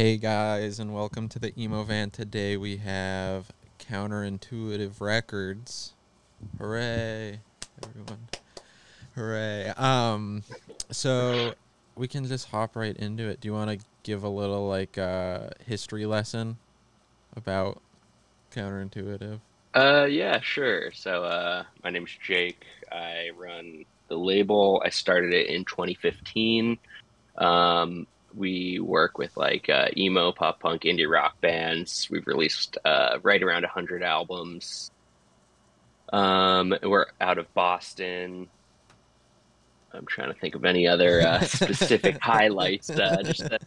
Hey guys, and welcome to the Emo Van. Today we have Counterintuitive Records. Hooray, everyone! Hooray! Um, so we can just hop right into it. Do you want to give a little like uh, history lesson about Counterintuitive? Uh, yeah, sure. So, uh, my name's Jake. I run the label. I started it in 2015. Um, we work with like uh, emo, pop punk, indie rock bands. We've released uh, right around 100 albums. Um, we're out of Boston. I'm trying to think of any other uh, specific highlights. Uh, just the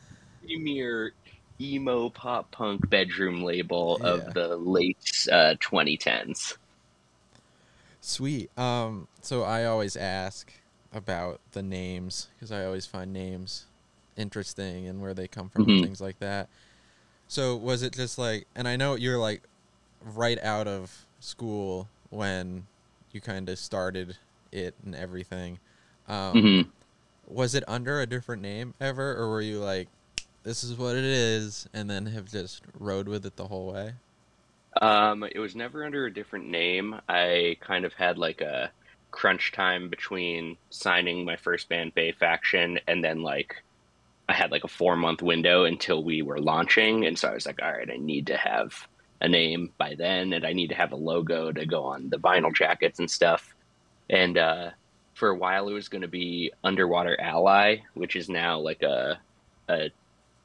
premier emo pop punk bedroom label Yeah. of the late uh, 2010s. Sweet. Um, so I always ask about the names because I always find names interesting and where they come from and Mhm. things like that. So was it just like, and I know you're like right out of school when you kind of started it and everything. Um, Mhm. Was it under a different name ever, or were you like, this is what it is, and then have just rode with it the whole way? Um, it was never under a different name. I kind of had like a crunch time between signing my first band, Bay Faction, and then like I had like a four month window until we were launching. And so I was like, all right, I need to have a name by then, and I need to have a logo to go on the vinyl jackets and stuff. And uh, for a while, it was going to be Underwater Ally, which is now like a a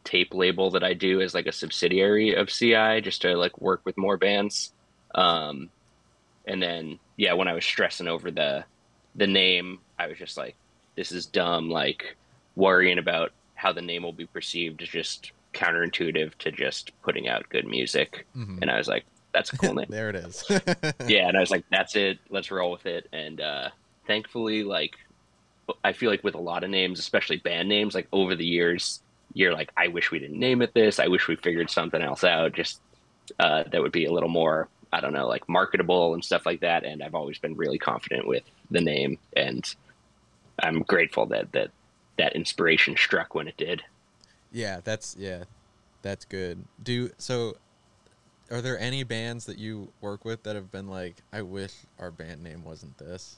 tape label that I do as like a subsidiary of CI just to like work with more bands. Um, and then yeah, when I was stressing over the the name, I was just like, this is dumb. Like worrying about how the name will be perceived is just counterintuitive to just putting out good music. Mhm. And I was like, that's a cool name. there it is. yeah, and I was like, that's it. Let's roll with it. And uh, thankfully, like, I feel like with a lot of names, especially band names, like over the years, you're like, I wish we didn't name it this. I wish we figured something else out. Just uh, that would be a little more, I don't know, like marketable and stuff like that. And I've always been really confident with the name, and I'm grateful that that that inspiration struck when it did. Yeah, that's yeah, that's good. Do so. Are there any bands that you work with that have been like, I wish our band name wasn't this?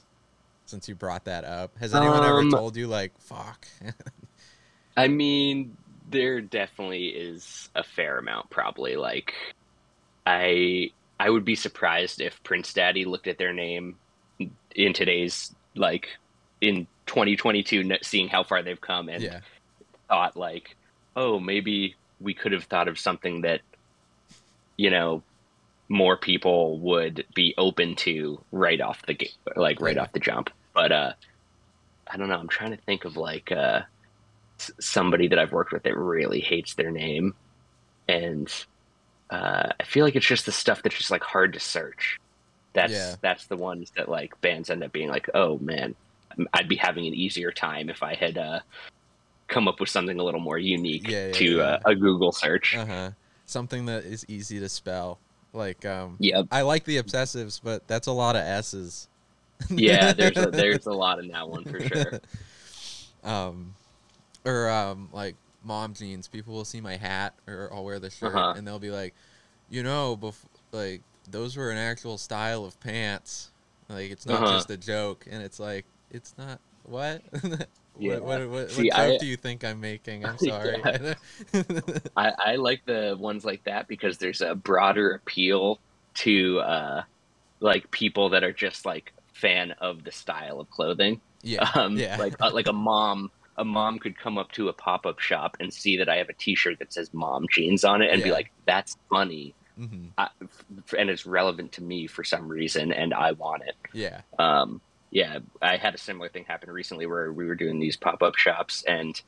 Since you brought that up, has anyone ever Um, told you like, fuck? I mean, there definitely is a fair amount. Probably like, I I would be surprised if Prince Daddy looked at their name in today's like in 2022, seeing how far they've come, and yeah, thought like, oh, maybe we could have thought of something that, you know, more people would be open to right off the gate, like right Yeah. off the jump. But uh, I don't know. I'm trying to think of like uh, somebody that I've worked with that really hates their name, and uh, I feel like it's just the stuff that's just like hard to search. That's Yeah. that's the ones that like bands end up being like, oh man, I'd be having an easier time if I had uh, come up with something a little more unique Yeah, yeah, to yeah. Uh, a Google search. uh huh. Something that is easy to spell. Like, um, Yep. I like the obsessives, but that's a lot of S's. Yeah, there's a, there's a lot in that one for sure. um, or um, like mom jeans. People will see my hat, or I'll wear the shirt, Uh-huh. and they'll be like, you know, bef- like those were an actual style of pants. Like it's not Uh-huh. just a joke, and it's like it's not what. Yeah. What, what, what, See, what joke I- do you think I'm making? I'm Yeah. sorry. I, I like the ones like that because there's a broader appeal to uh, like people that are just like fan of the style of clothing. yeah, Um, yeah, Like uh, like a mom. A mom could come up to a pop up shop and see that I have a T-shirt that says "mom jeans" on it, and be like, "That's funny," hmm I, f- and it's relevant to me for some reason, and I want it. yeah, um, yeah, I had a similar thing happen recently where we were doing these pop up shops and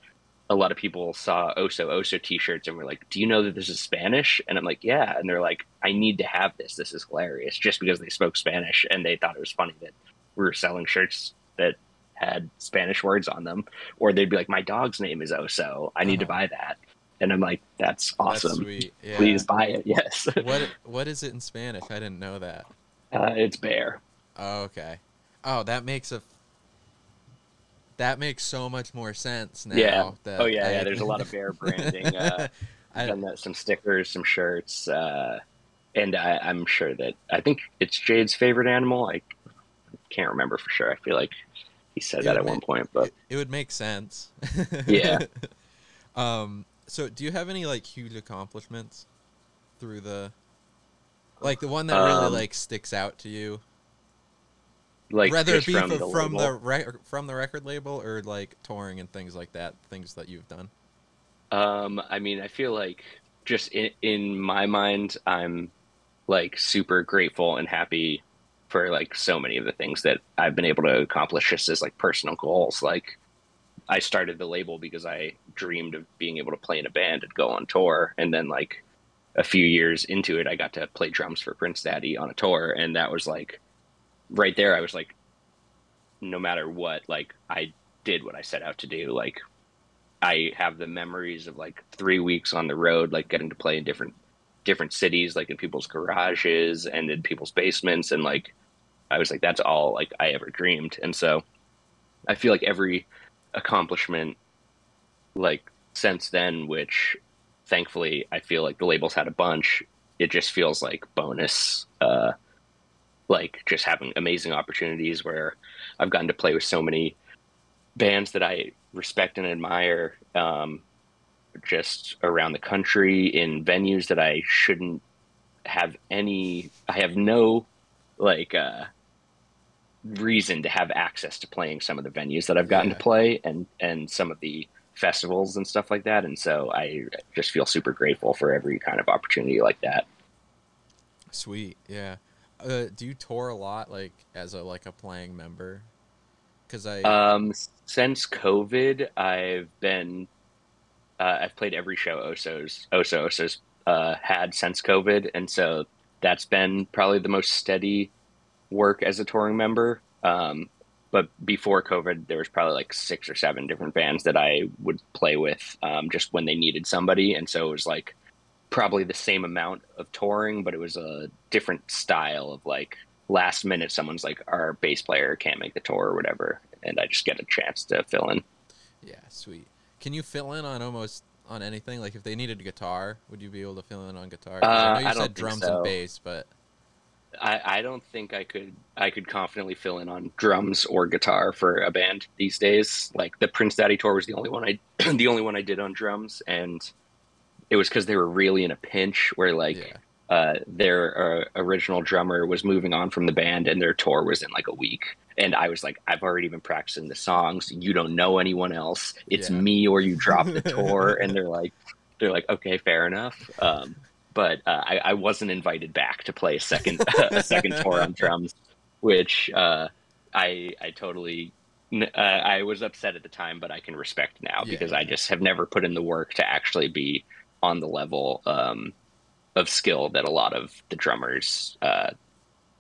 a lot of people saw Oso Oso t shirts and were like, Do you know that this is Spanish? And I'm like, Yeah. And they're like, I need to have this. This is hilarious. Just because they spoke Spanish and they thought it was funny that we were selling shirts that had Spanish words on them. Or they'd be like, My dog's name is Oso. I need to Uh-huh. buy that. And I'm like, That's awesome. That's sweet. Yeah. Please buy it. Yes. What what is it in Spanish? I didn't know that. uh, it's Bear. Oh, okay. Oh, that makes a that makes so much more sense now. Yeah. Oh, yeah. I- Yeah. There's a lot of Bear branding. Uh, I, done that, some stickers, some shirts, uh, and I, I'm sure that I think it's Jade's favorite animal. I can't remember for sure. I feel like he said that at one point, but it, it would make sense. Yeah. um. So, do you have any like huge accomplishments through the, like the one that really Um, like sticks out to you? Like Whether it be from the, from the rec- from the record label or like touring and things like that, things that you've done. Um, I mean, I feel like just in, in my mind, I'm like super grateful and happy for like so many of the things that I've been able to accomplish just as like personal goals. Like I started the label because I dreamed of being able to play in a band and go on tour. And then like a few years into it, I got to play drums for Prince Daddy on a tour. And that was like right there. I was like, no matter what, like I did what I set out to do. Like I have the memories of like three weeks on the road, like getting to play in different different cities, like in people's garages and in people's basements, and like I was like, that's all like I ever dreamed. And so I feel like every accomplishment, like since then, which thankfully I feel like the labels had a bunch. It just feels like bonus. Uh, like just having amazing opportunities where I've gotten to play with so many bands that I respect and admire um, just around the country in venues that I shouldn't have any I have no like uh reason to have access to playing some of the venues that I've gotten Yeah. to play and and some of the festivals and stuff like that and so I just feel super grateful for every kind of opportunity like that. Sweet, yeah. Uh, do you tour a lot, like as a like a playing member? Because I Um, since COVID, I've been, uh, I've played every show Osos, Oso Osos uh, had since COVID, and so that's been probably the most steady work as a touring member. Um, but before COVID, there was probably like six or seven different bands that I would play with, um, just when they needed somebody, and so it was like probably the same amount of touring, but it was a different style of like last minute someone's like our bass player can't make the tour or whatever and i just get a chance to fill in yeah, sweet. Can you fill in on almost on anything? Like if they needed a guitar, would you be able to fill in on guitar? Uh, I know you don't said drums so. and bass, but I, I don't think i could i could confidently fill in on drums or guitar for a band these days like the prince daddy tour was the only one i the only one i did on drums and it was because they were really in a pinch where like yeah, uh, their uh, original drummer was moving on from the band and their tour was in like a week. And i was like i've already been practicing the songs. You don't know anyone else. It's Yeah. me or you drop the tour. And they're like they're like okay fair enough. Um, but uh, I, I wasn't invited back to play a second a second tour on drums which uh, i i totally uh, i was upset at the time but i can respect now Yeah. because i just have never put in the work to actually be on the level um, of skill that a lot of the drummers uh,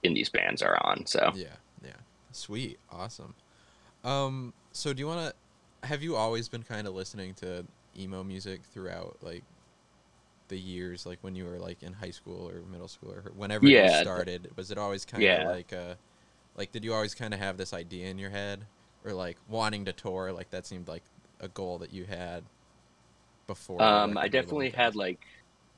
in these bands are on. So yeah, yeah. Sweet, awesome. Um, so do you want to? Have you always been kind of listening to emo music throughout like the years, like when you were like in high school or middle school or whenever you started? Was it always kind of Yeah. like uh like did you always kind of have this idea in your head or like wanting to tour? Like that seemed like a goal that you had before. um, I were able to definitely had like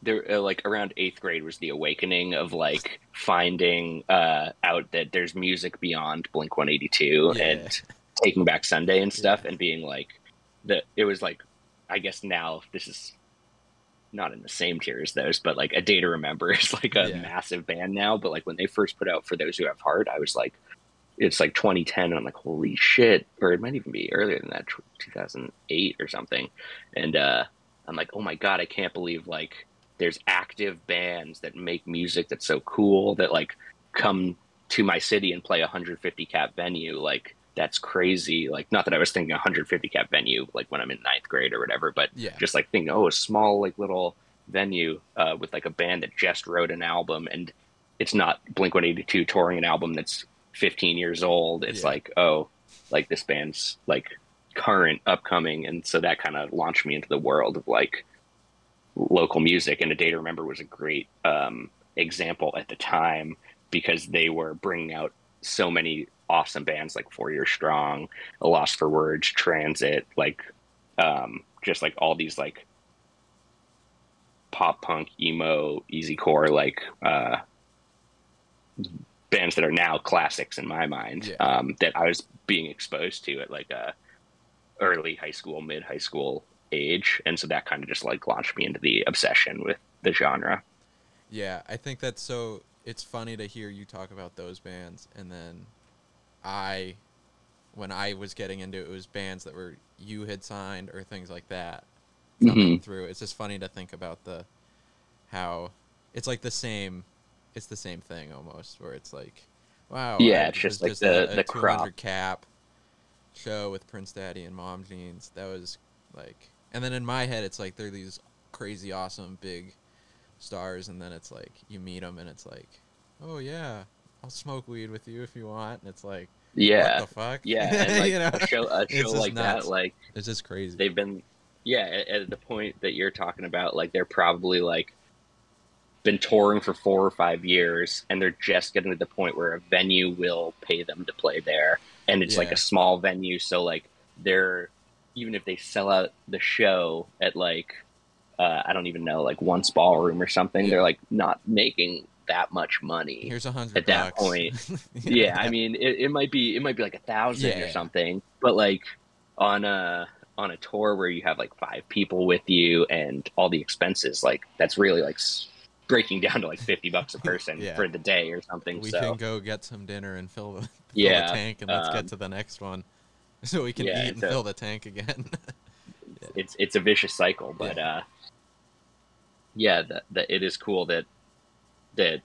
there uh, like around eighth grade was the awakening of like finding uh, out that there's music beyond Blink 182 Yeah. and Taking Back Sunday and stuff, Yeah. and being like that. It was like I guess now this is not in the same tier as those, but like a day to remember is like a Yeah. massive band now. But like when they first put out for those who have heart, I was like, it's like 2010, and I'm like, holy shit, or it might even be earlier than that, 2008 or something. And uh, I'm like, oh my god, I can't believe like there's active bands that make music that's so cool that like come to my city and play a 150 cap venue like that's crazy like not that i was thinking 150 cap venue like when i'm in ninth grade or whatever but Yeah. just like thinking oh a small like little venue uh, with like a band that just wrote an album and it's not blink 182 touring an album that's 15 years old it's Yeah. like oh like this band's like current upcoming and so that kind of launched me into the world of like local music and a day to remember was a great um, example at the time because they were bringing out so many awesome bands like four year strong a loss for words transit like um, just like all these like pop punk, emo, easy core, like uh, bands that are now classics in my mind. Yeah. Um, that I was being exposed to at like a early high school, mid high school age, and so that kind of just like launched me into the obsession with the genre. Yeah, I think that's so. It's funny to hear you talk about those bands, and then I, when I was getting into it, it was bands that were you had signed or things like that Mhm. through. It's just funny to think about the how it's like the same. It's the same thing almost, where it's like, wow, Yeah, it's just like a- the- a the 200 crop. cap show with Prince Daddy and Mom Jeans. That was like, and then in my head, it's like they're these crazy, awesome, big stars, and then it's like you meet them, and it's like, oh yeah, I'll smoke weed with you if you want, and it's like, Yeah, what the fuck, yeah, and like you know, a show, a It's show just like nuts. that, like it's just crazy. they've been yeah at, at the point that you're talking about like they're probably like been touring for four or five years and they're just getting to the point where a venue will pay them to play there and it's like a small venue so like they're even if they sell out the show at like uh, i don't even know like once ballroom or something Yeah. they're like not making that much money Here's a hundred at that bucks. point, yeah i mean it, it might be it might be like a thousand Yeah. or something but like on a on a tour where you have like five people with you and all the expenses like that's really like breaking down to like 50 bucks a person Yeah. for the day or something we so can go get some dinner and fill the, Yeah, the tank, and let's um, get to the next one, so we can yeah, eat and a- fill the tank again. it's it's a vicious cycle but uh yeah that, that it is cool that that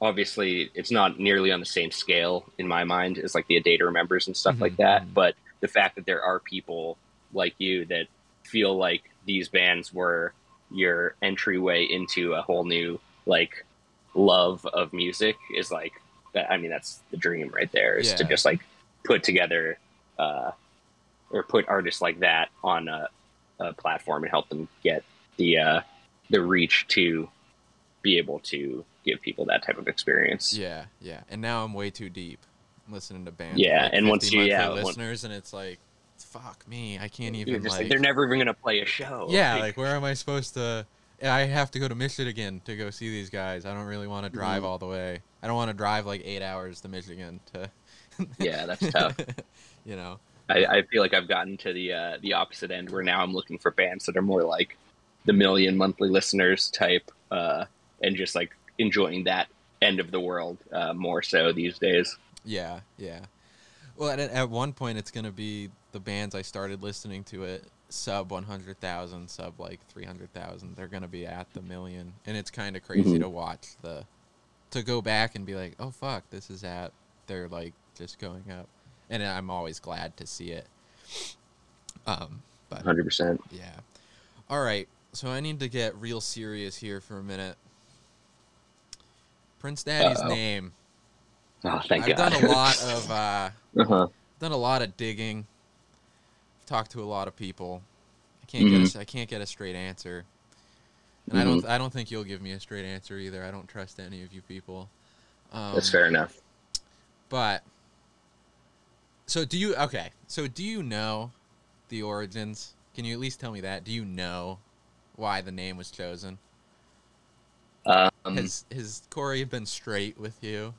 obviously it's not nearly on the same scale in my mind as like the a day to remembers and stuff like Mhm, that mhm. but the fact that there are people like you that feel like these bands were your entryway into a whole new like love of music is like that i mean that's the dream right there is to just like put together uh or put artists like that on a, a platform and help them get the uh the reach to be able to give people that type of experience yeah, yeah. And now I'm way too deep listening to bands. Yeah, like, and once you- yeah, listeners, and it's like, fuck me, I can't even like. like, they're never even gonna play a show yeah, like where am I supposed to? I have to go to Michigan to go see these guys. I don't really want to drive Mhm. all the way. I don't want to drive like eight hours to Michigan to. yeah that's tough you know. I, I feel like I've gotten to the uh, the opposite end where now I'm looking for bands that are more like the million monthly listeners type, uh, and just like enjoying that end of the world uh, more so these days. Yeah, yeah. Well, at, at one point, it's gonna be the bands I started listening to at sub one hundred thousand, sub like three hundred thousand. They're gonna be at the million, and it's kind of crazy Mhm. to watch the to go back and be like, oh fuck, this is at they're like just going up, and I'm always glad to see it. Um, but 100. percent yeah. All right, so I need to get real serious here for a minute. Prince Daddy's Uh-oh. name. Oh, thank God. I've God. done a lot of. Uh, uh-huh. done a lot of digging. I've talked to a lot of people. I can't get a, I can't get a straight answer. And I don't I don't think you'll give me a straight answer either. I don't trust any of you people. Um, That's fair enough. But so do you okay? So do you know the origins? Can you at least tell me that? Do you know why the name was chosen? Um, Has has Corey been straight with you?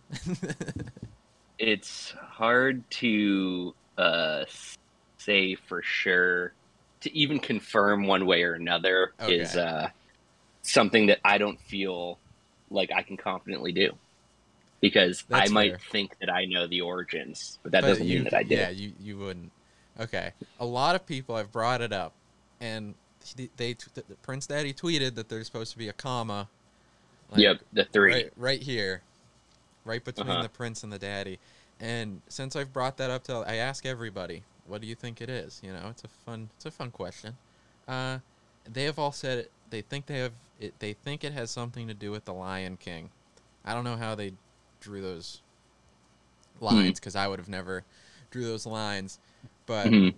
it's hard to uh, say for sure to even confirm one way or another is uh, something that I don't feel like I can confidently do because That's I might fair. think that I know the origins, but that But doesn't you, mean that I do. Yeah, you, you wouldn't. Okay. A lot of people have brought it up, and he- they t- the Prince Daddy tweeted that there's supposed to be a comma. like, yep, the three. Right, right here, right between Uh-huh. the prince and the daddy. And since I've brought that up to, I ask everybody, what do you think it is? You know, it's a fun, it's a fun question. Uh, they have all said it. They think they have. It, they think it has something to do with the Lion King. I don't know how they drew those lines because I would have never drew those lines. But Mhm.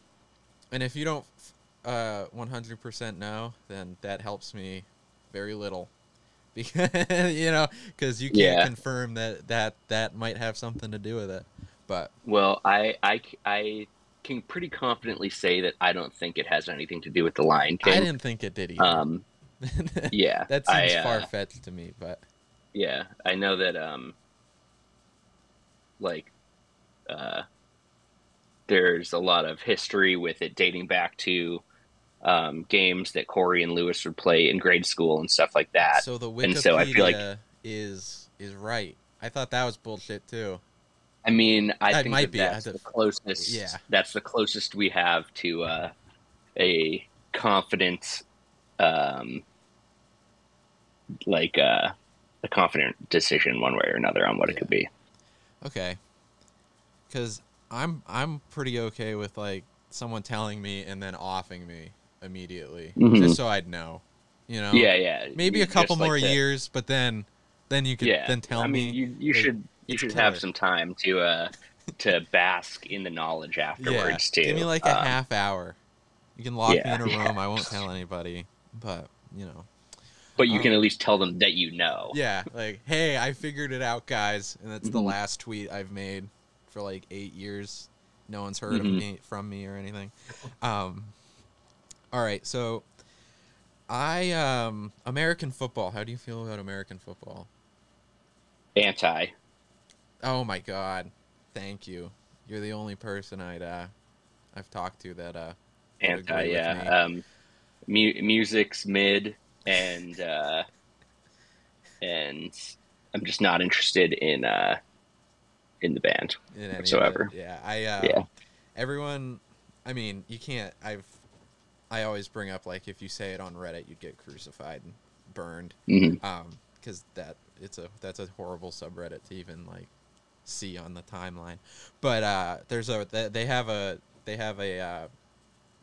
and if you don't uh 100% know, then that helps me very little. Because you know, cuz you can't Yeah. confirm that that that might have something to do with it. But Well, I I I can pretty confidently say that I don't think it has anything to do with the Lion King. I didn't think it did either. Um, Yeah, that seems uh, far fetched to me, but Yeah, I know that um like uh there's a lot of history with it dating back to um games that Corey and Lewis would play in grade school and stuff like that. so the and Wikipedia so I feel like- is is right. I thought that was bullshit too. I mean, I That think might that be, that's the closest Yeah. that's the closest we have to uh a confident um like uh a confident decision one way or another on what it could be. Okay. Cuz I'm I'm pretty okay with like someone telling me and then offing me immediately Mhm. just so I'd know. You know. Yeah, yeah. Maybe You a couple just like more years, but then then you could yeah. then tell I me mean, you you like, should you should have some time to uh to bask in the knowledge afterwards too. Give me like a Um, half hour. You can lock yeah, me in a yeah. room. I won't tell anybody, but you know. But you um, can at least tell them that you know. Yeah, like, hey, I figured it out, guys, and that's the Mhm. last tweet I've made for like eight years. No one's heard of Mhm. me from me or anything. Um, all right, so I um American football. How do you feel about American football? Anti. Oh my God, thank you. You're the only person I'd uh I've talked to that uh Anti. Yeah. me. Um, mu- music's mid, and uh, and I'm just not interested in uh in the band. in whatsoever. Yeah, I uh, Yeah. Everyone, I mean, you can't. I've I always bring up like if you say it on Reddit, you'd get crucified and burned. Mhm. Um, because that it's a that's a horrible subreddit to even like see on the timeline. But uh, there's a they they have a they have a uh,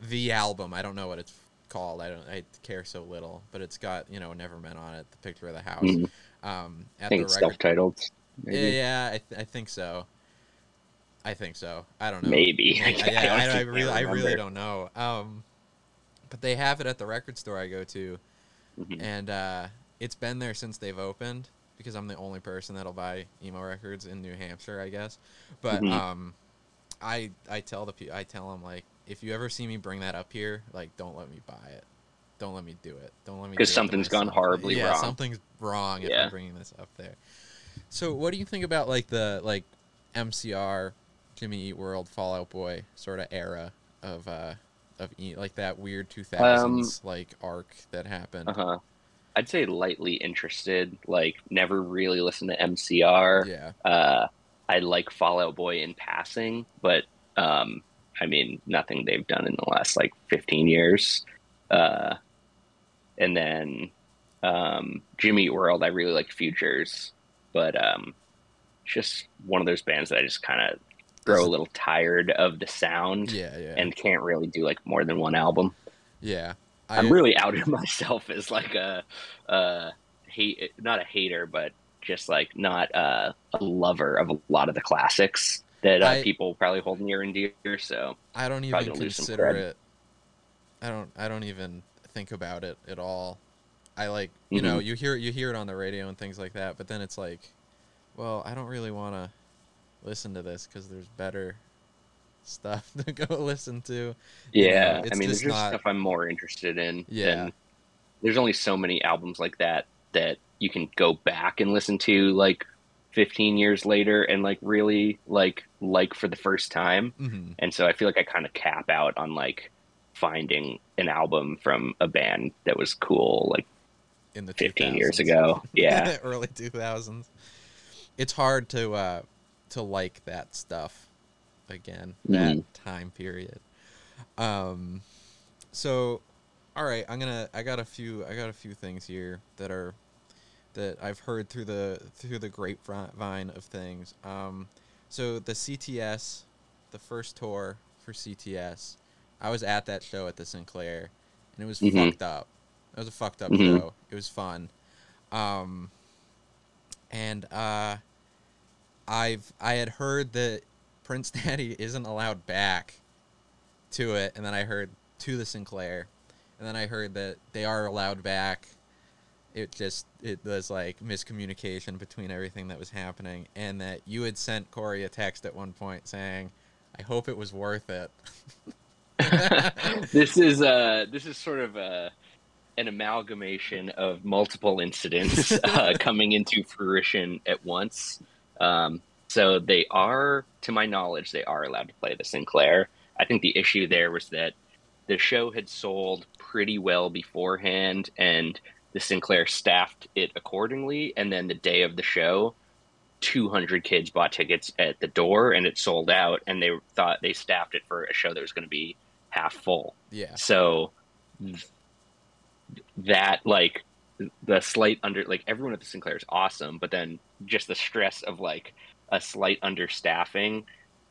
the album. I don't know what it's called. I don't I care so little, but it's got you know Nevermind on it, the picture of the house. Mhm. Um, I at think the it's record self-titled. yeah, Maybe. yeah, I, th- I think so. I think so. I don't know. Maybe. I, I I, I, really, I really don't know. Um, but they have it at the record store I go to, Mhm. and uh, it's been there since they've opened because I'm the only person that'll buy emo records in New Hampshire, I guess. But Mhm. um, I I tell the pe- I tell them like if you ever see me bring that up here, like don't let me buy it. Don't let me do it. Don't let me. 'Cause do it something's gone horribly yeah, wrong. something's wrong if Yeah. I'm bringing this up there. So, what do you think about like the like MCR, Jimmy Eat World, Fallout Boy sort of era of uh of e- like that weird 2000s like arc that happened? Uh-huh. I'd say lightly interested. Like never really listened to MCR. Yeah. Uh, I like Fallout Boy in passing, but um, I mean nothing they've done in the last like 15 years. Uh, and then um, Jimmy World, I really like Futures, but um, just one of those bands that I just kind of grow a little tired of the sound Yeah, yeah. and can't really do like more than one album. yeah. I'm really outing myself as like a, uh, hate, not a hater, but just like not uh, a lover of a lot of the classics that uh, I- people probably hold near and dear. So I don't even gonna lose some consider it. I don't. I don't even think about it at all. I like you know Mhm. you hear you hear it on the radio and things like that, but then it's like, well, I don't really want to listen to this because there's better stuff to go listen to. You know, yeah, I mean, just there's just not- stuff I'm more interested in. Yeah. than- there's only so many albums like that that you can go back and listen to like 15 years later and like really like like for the first time. hmm and so I feel like I kind of cap out on like finding an album from a band that was cool like In the 15 years ago. Yeah, early 2000s. It's hard to uh to like that stuff again. That Mhm. time period. Um so all right, I'm to I got a few I got a few things here that are that I've heard through the through the grapevine of things. Um so the CTS, the first tour for CTS, I was at that show at the Sinclair and it was Mhm. fucked up. It was a fucked up Mhm. show. It was fun. Um, and uh, I've I had heard that Prince Daddy isn't allowed back to it, and then I heard to the Sinclair, and then I heard that they are allowed back. It just it was like miscommunication between everything that was happening, and that you had sent Corey a text at one point saying, "I hope it was worth it." this is uh this is sort of a an amalgamation of multiple incidents uh, coming into fruition at once. Um, so they are, to my knowledge, they are allowed to play the Sinclair. I think the issue there was that the show had sold pretty well beforehand, and the Sinclair staffed it accordingly. And then the day of the show, 200 kids bought tickets at the door, and it sold out. And they thought they staffed it for a show that was going to be half full. Yeah. So that like the slight under like everyone at the Sinclair is awesome, but then just the stress of like a slight understaffing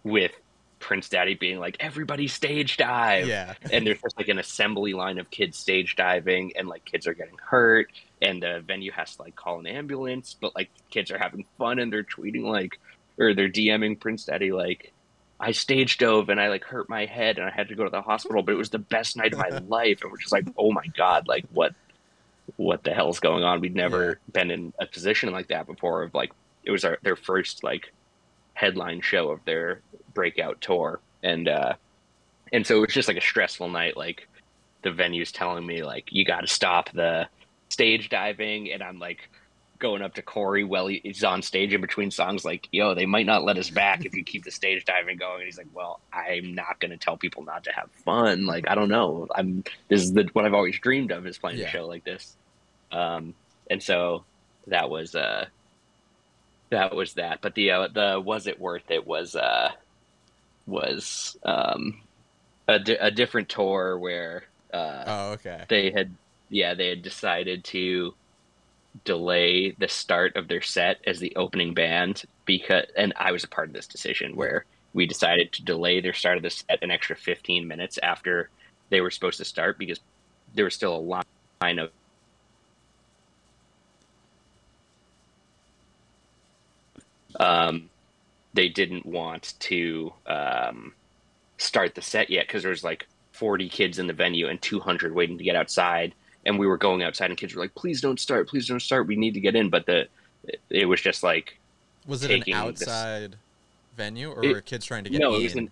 with Prince Daddy being like everybody stage dive, Yeah. and there's just like an assembly line of kids stage diving, and like kids are getting hurt, and the venue has to like call an ambulance, but like kids are having fun and they're tweeting like or they're DMing Prince Daddy like. I stage dove and I like hurt my head and I had to go to the hospital, but it was the best night of my life. And we're just like, oh my god, like what, what the hell's going on? We'd never been in a position like that before. Of like, it was our their first like headline show of their breakout tour, and uh, and so it was just like a stressful night. Like the venue's telling me like you got to stop the stage diving, and I'm like going up to Corey while he's on stage in between songs, like, yo, they might not let us back if you keep the stage diving going. And he's like, well, I'm not going to tell people not to have fun. Like, I don't know. I'm, this is the, what I've always dreamed of is playing Yeah. a show like this. Um, and so that was, uh, that was that. But the, uh, the, was it worth it was, uh, was, um, a, di- a different tour where, uh, Oh, okay. they had yeah they had decided to delay the start of their set as the opening band because and i was a part of this decision where we decided to delay their start of the set an extra 15 minutes after they were supposed to start because there was still a line of um, they didn't want to um, start the set yet because there was like 40 kids in the venue and 200 waiting to get outside. And we were going outside and kids were like please don't start please don't start. We need to get in. But the it was just like Was it an taking this- outside venue or It- were kids trying to get no in? it was an,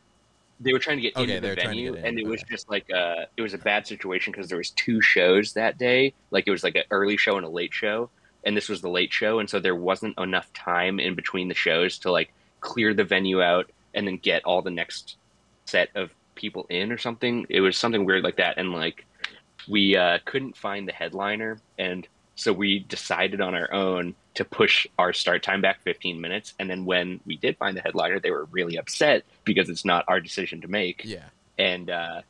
they were trying to get Okay, into the were trying to venue in, and it was just like uh it was a bad situation because there was two shows that day. Like it was like an early show and a late show and this was the late show and so there wasn't enough time in between the shows to like clear the venue out and then get all the next set of people in or something it was something weird like that and like we uh, couldn't find the headliner and so we decided on our own to push our start time back 15 minutes and then when we did find the headliner they were really upset because it's not our decision to make Yeah. and uh,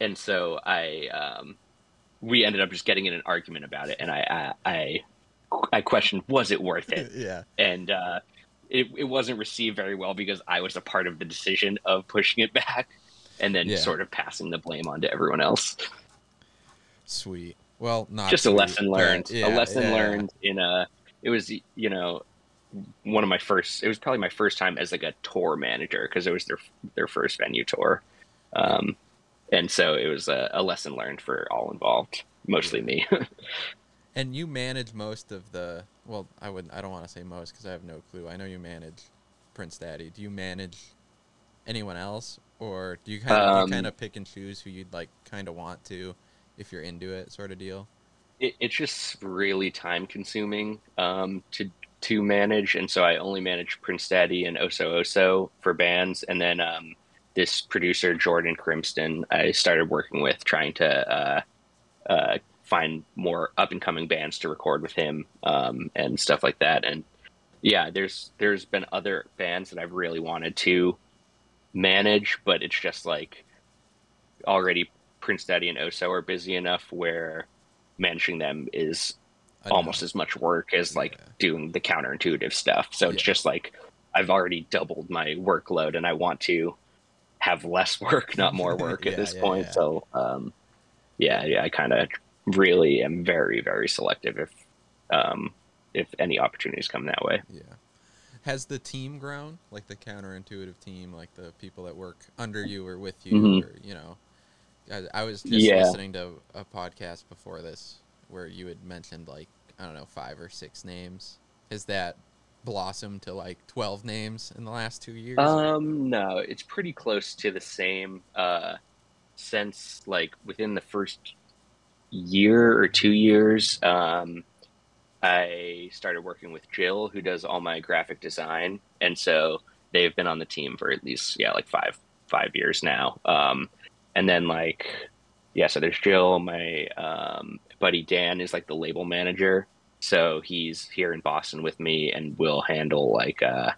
and so I um, we ended up just getting in an argument about it, and I I I, I questioned was it worth it, yeah. and uh, it it wasn't received very well because I was a part of the decision of pushing it back, and then Yeah. sort of passing the blame on to everyone else. Sweet. Well, not just a lesson learned. yeah, a lesson yeah. learned in a. It was you know one of my first. It was probably my first time as like a tour manager because it was their their first venue tour, um, and so it was a, a lesson learned for all involved, mostly me. And you manage most of the. Well, I would. I don't want to say most because I have no clue. I know you manage Prince Daddy. Do you manage anyone else, or do you kind of Um, you kind of pick and choose who you'd like kind of want to, if you're into it, sort of deal? it, it's just really time consuming um, to to manage, and so I only manage Prince Daddy and Oso Oso for bands, and then um, this producer Jordan Crimston I started working with, trying to uh, uh, find more up and coming bands to record with him um, and stuff like that. And yeah, there's there's been other bands that I've really wanted to manage, but it's just like already Prince Daddy and Oso are busy enough where managing them is almost as much work as like Yeah. doing the counterintuitive stuff. So it's just like I've already doubled my workload and I want to have less work, not more work Yeah, at this yeah, point. yeah. So um yeah, yeah, I kind of really am very very selective if um if any opportunities come that way. Yeah. Has the team grown? Like the counterintuitive team, like the people that work under you or with you, Mhm. or you know, I, I was just listening to a podcast before this where you had mentioned like I don't know five or six names. Has that blossomed to like twelve names in the last two years? Um, no, it's pretty close to the same uh, since like within the first year or two years, um, I started working with Jill, who does all my graphic design, and so they've been on the team for at least yeah, like five five years now. Um, and then like yeah, so there's Jill. My um, buddy Dan is like the label manager, so he's here in Boston with me, and will handle like uh,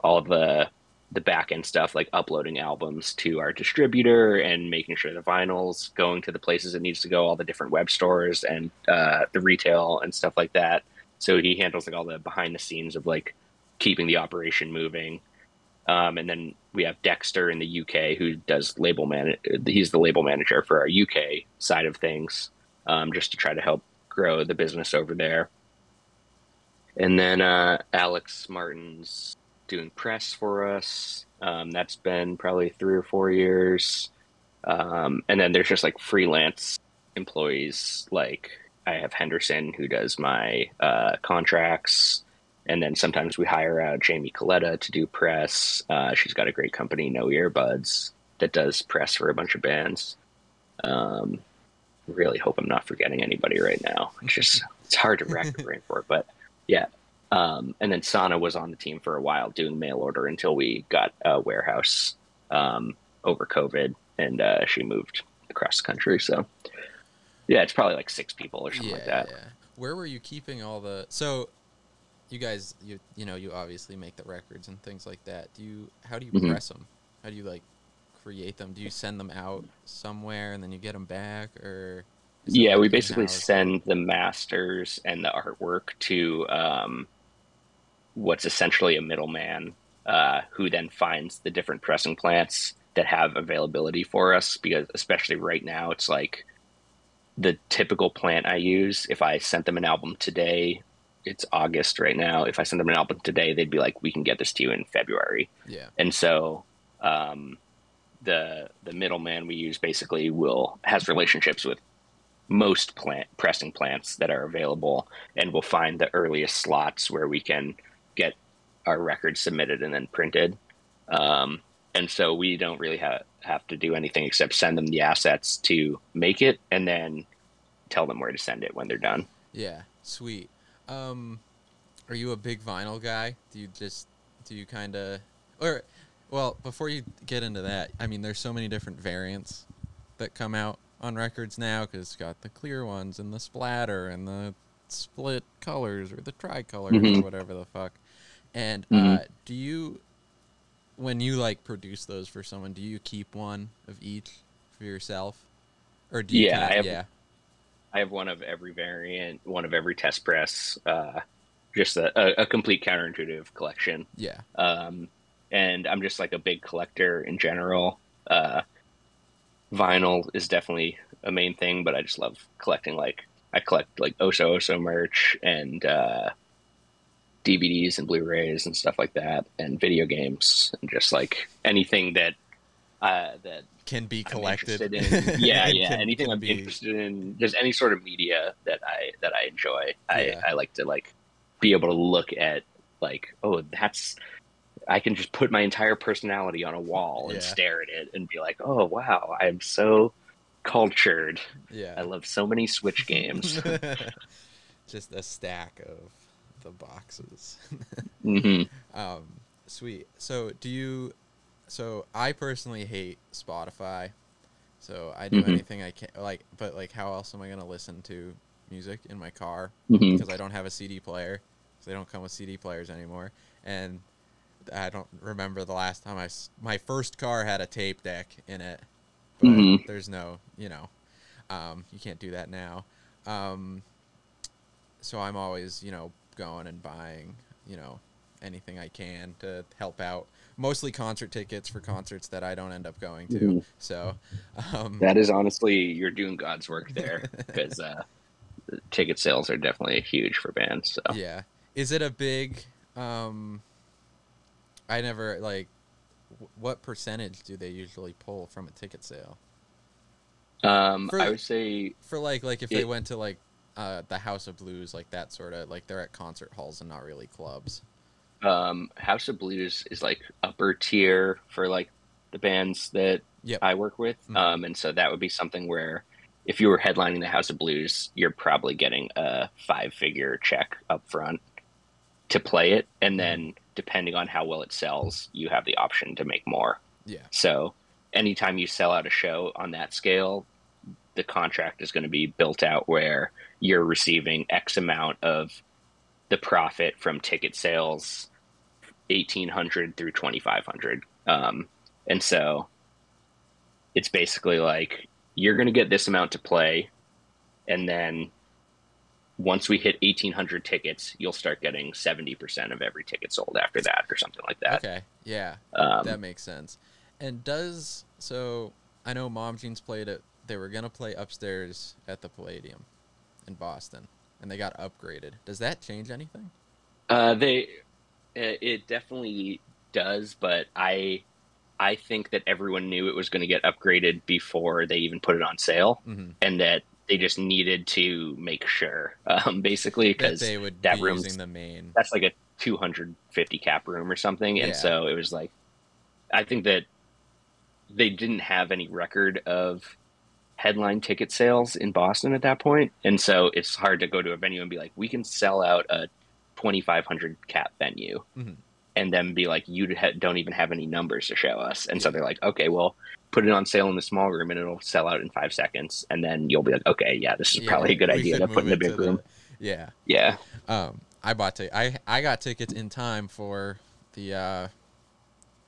all the the back end stuff, like uploading albums to our distributor and making sure the vinyl's going to the places it needs to go, all the different web stores and uh, the retail and stuff like that. So he handles like all the behind the scenes of like keeping the operation moving. Um, and then we have Dexter in the UK who does label man. He's the label manager for our UK side of things, um, just to try to help grow the business over there. And then uh, Alex Martin's doing press for us. Um, that's been probably three or four years. Um, and then there's just like freelance employees. Like I have Henderson who does my uh, contracts. And then sometimes we hire out Jamie Coletta to do press. Uh, she's got a great company, No Earbuds, that does press for a bunch of bands. Um, really hope I'm not forgetting anybody right now. It's just it's hard to rack the brain for, it, but yeah, um, and then Sana was on the team for a while doing mail order until we got a warehouse um, over COVID and uh, she moved across the country. So yeah, it's probably like six people or something yeah, like that. Yeah. Where were you keeping all the so you guys you you know you obviously make the records and things like that. Do you how do you Mhm. press them? How do you like create them? Do you send them out somewhere and then you get them back or Yeah, we basically in-house? send the masters and the artwork to um, what's essentially a middleman uh, who then finds the different pressing plants that have availability for us. Because especially right now, it's like the typical plant I use. If I sent them an album today, it's August right now. If I sent them an album today, they'd be like, "We can get this to you in February." Yeah. and so um, the the middleman we use basically will has relationships with most plant pressing plants that are available, and will find the earliest slots where we can get our records submitted and then printed. Um, and so we don't really have have to do anything except send them the assets to make it, and then tell them where to send it when they're done. Yeah. Sweet. Um are you a big vinyl guy? Do you just do you kind of or well, before you get into that, I mean there's so many different variants that come out on records now cuz it's got the clear ones and the splatter and the split colors or the tricolors or Mhm. whatever the fuck. And Mhm. uh do you when you like produce those for someone, do you keep one of each for yourself? Or do you Yeah, I have- yeah. I have one of every variant, one of every test press, uh, just a, a, a complete counterintuitive collection. Yeah. Um, and I'm just like a big collector in general. Uh, vinyl is definitely a main thing, but I just love collecting. Like I collect like Oso Oso merch and uh, DVDs and Blu-rays and stuff like that, and video games, and just like anything that uh, that Can be collected. in. Yeah, yeah. can- Anything can I'm be- interested in, just any sort of media that I that I enjoy. I I like to like be able to look at like, oh, that's. I can just put my entire personality on a wall and Yeah. stare at it and be like, oh wow, I'm so cultured. Yeah. I love so many Switch games. Just a stack of the boxes. hmm um, sweet. So, do you? So, I personally hate Spotify. So I do Mhm. anything I can. Like, but like, how else am I gonna listen to music in my car? hmm Because I don't have a CD player. 'cause they don't come with CD players anymore. And I don't remember the last time I. My first car had a tape deck in it. But Mhm. there's no, you know, um, you can't do that now. Um, so I'm always, you know, going and buying, you know, anything I can to help out. Mostly concert tickets for concerts that I don't end up going to. Mhm. So, um, That is honestly, you're doing God's work there because uh, the ticket sales are definitely huge for bands. So. yeah. Is it a big? Um, I never like. What percentage do they usually pull from a ticket sale? Um, For- I would say For like, like if they went to like uh, the House of Blues, like that sort of like they're at concert halls and not really clubs. um, House of Blues is like upper tier for like the bands that Yep. I work with, Mhm. um, and so that would be something where if you were headlining the House of Blues, you're probably getting a five figure check up front to play it, and then depending on how well it sells, you have the option to make more. Yeah. So anytime you sell out a show on that scale, the contract is going to be built out where you're receiving X amount of the profit from ticket sales, eighteen hundred through twenty five hundred, um, and so it's basically like you're going to get this amount to play, and then once we hit 1800 tickets you'll start getting 70% of every ticket sold after that or something like that Okay. Yeah. um, that makes sense. And does so I know Mom Jeans played it they were gonna play upstairs at the Palladium in Boston and they got upgraded. Does that change anything? Uh, they, it it definitely does, but I, I think that everyone knew it was going to get upgraded before they even put it on sale, Mm-hmm. and that they just needed to make sure, um, basically, because they would that be room's- using the main. that's like a 250 cap room or something, Yeah. and so it was like, I think that they didn't have any record of headline ticket sales in Boston at that point, and so it's hard to go to a venue and be like, we can sell out a 2,500 cap venue, Mhm. And then be like, you don't even have any numbers to show us, and so they're like, okay, well. Put it on sale in the small room and it'll sell out in five seconds. And then you'll be like, okay, yeah, this is Yeah, probably a good idea to put in the big room. Yeah. Yeah. Um, I bought t- I I got tickets in time for the uh,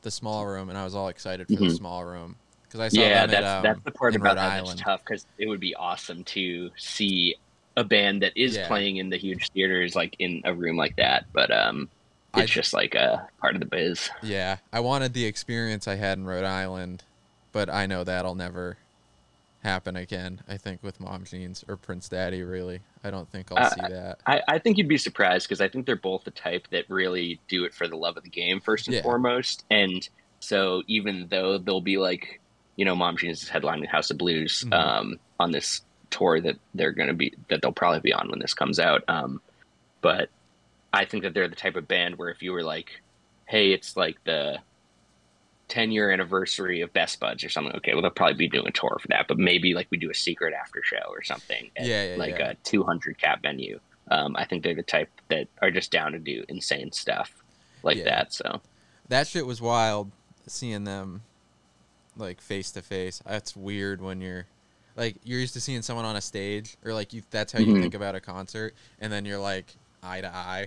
the small room, and I was all excited for the Mhm. small room because I saw yeah, that's at, um, that's the part about Rhode how Island. tough because it would be awesome to see a band that is Yeah. playing in the huge theaters like in a room like that, but um, I- it's just like a part of the biz. Yeah, I wanted the experience I had in Rhode Island, but I know that'll never happen again. I think with Mom Jeans or Prince Daddy, really, I don't think I'll Uh, see that. I, I think you'd be surprised because I think they're both the type that really do it for the love of the game first and Yeah. foremost, and so even though they'll be like, you know, Mom Jeans is headlining House of Blues Mhm. um, on this tour that they're going to be that they'll probably be on when this comes out. Um, but I think that they're the type of band where if you were like, hey, it's like the 10 year anniversary of Best Buds or something, okay, well, they'll probably be doing a tour for that, but maybe like we do a secret after show or something. at, Yeah, yeah, like yeah. a 200 cap venue. Um, I think they're the type that are just down to do insane stuff like that. So, That shit was wild seeing them like face to face. That's weird when you're like you're used to seeing someone on a stage or like you that's how you Mhm. think about a concert and then you're like eye to eye,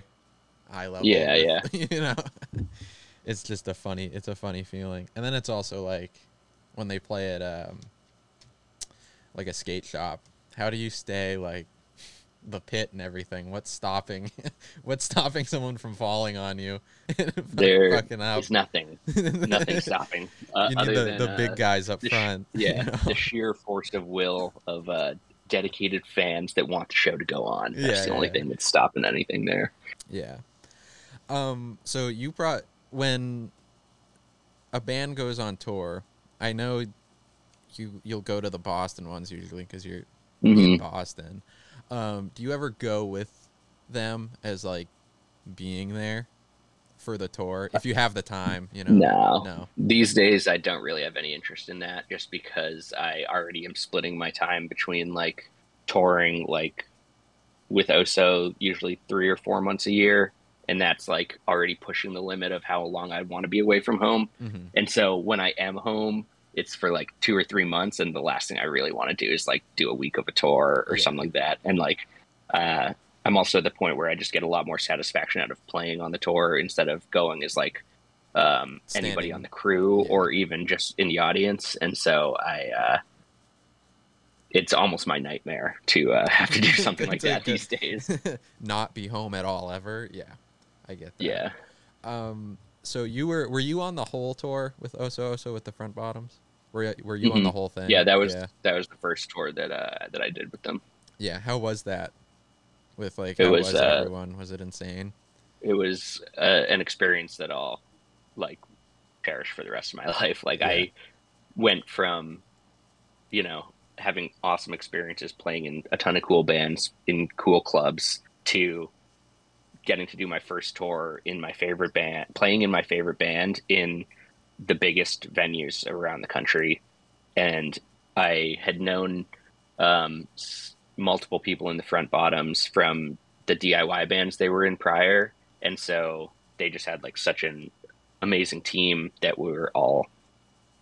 eye level. Yeah, yeah. you know. it's just a funny it's a funny feeling. And then it's also like when they play at um like a skate shop, how do you stay like the pit and everything? What's stopping what's stopping someone from falling on you? There it's nothing, nothing stopping. Uh, you need other the, than, the uh, big guys up sh- front. you yeah, know? the sheer force of will of uh, dedicated fans that want the show to go on. That's Yeah, the only yeah. thing that's stopping anything there. yeah. Um. So you brought when a band goes on tour. I know you you'll go to the Boston ones usually because you're in Mhm. Boston. Um. Do you ever go with them as like being there for the tour if you have the time? You know. No. No. These days, I don't really have any interest in that just because I already am splitting my time between like touring, like with Oso, usually three or four months a year. And that's like already pushing the limit of how long I want to be away from home. hmm And so when I am home, it's for like two or three months. And the last thing I really want to do is like do a week of a tour or Yeah. something like that. And like, uh, I'm also at the point where I just get a lot more satisfaction out of playing on the tour instead of going as like um, anybody on the crew Yeah. or even just in the audience. And so I, uh, it's almost my nightmare to uh, have to do something like that these days. Not be home at all ever. Yeah. I get that. Yeah. Um. So you were were you on the whole tour with Oso Oso with the front bottoms? Were you, were you on Mhm. the whole thing? Yeah, that was Yeah. that was the first tour that uh, that I did with them. Yeah. How was that? With like, It how was, was, uh, everyone? Was it insane? it was uh, an experience that I'll like cherish for the rest of my life. Like Yeah. I went from, you know, having awesome experiences playing in a ton of cool bands in cool clubs to getting to do my first tour in my favorite band, playing in my favorite band in the biggest venues around the country. And I had known um, multiple people in the front bottoms from the DIY bands they were in prior, and so they just had like such an amazing team that we were all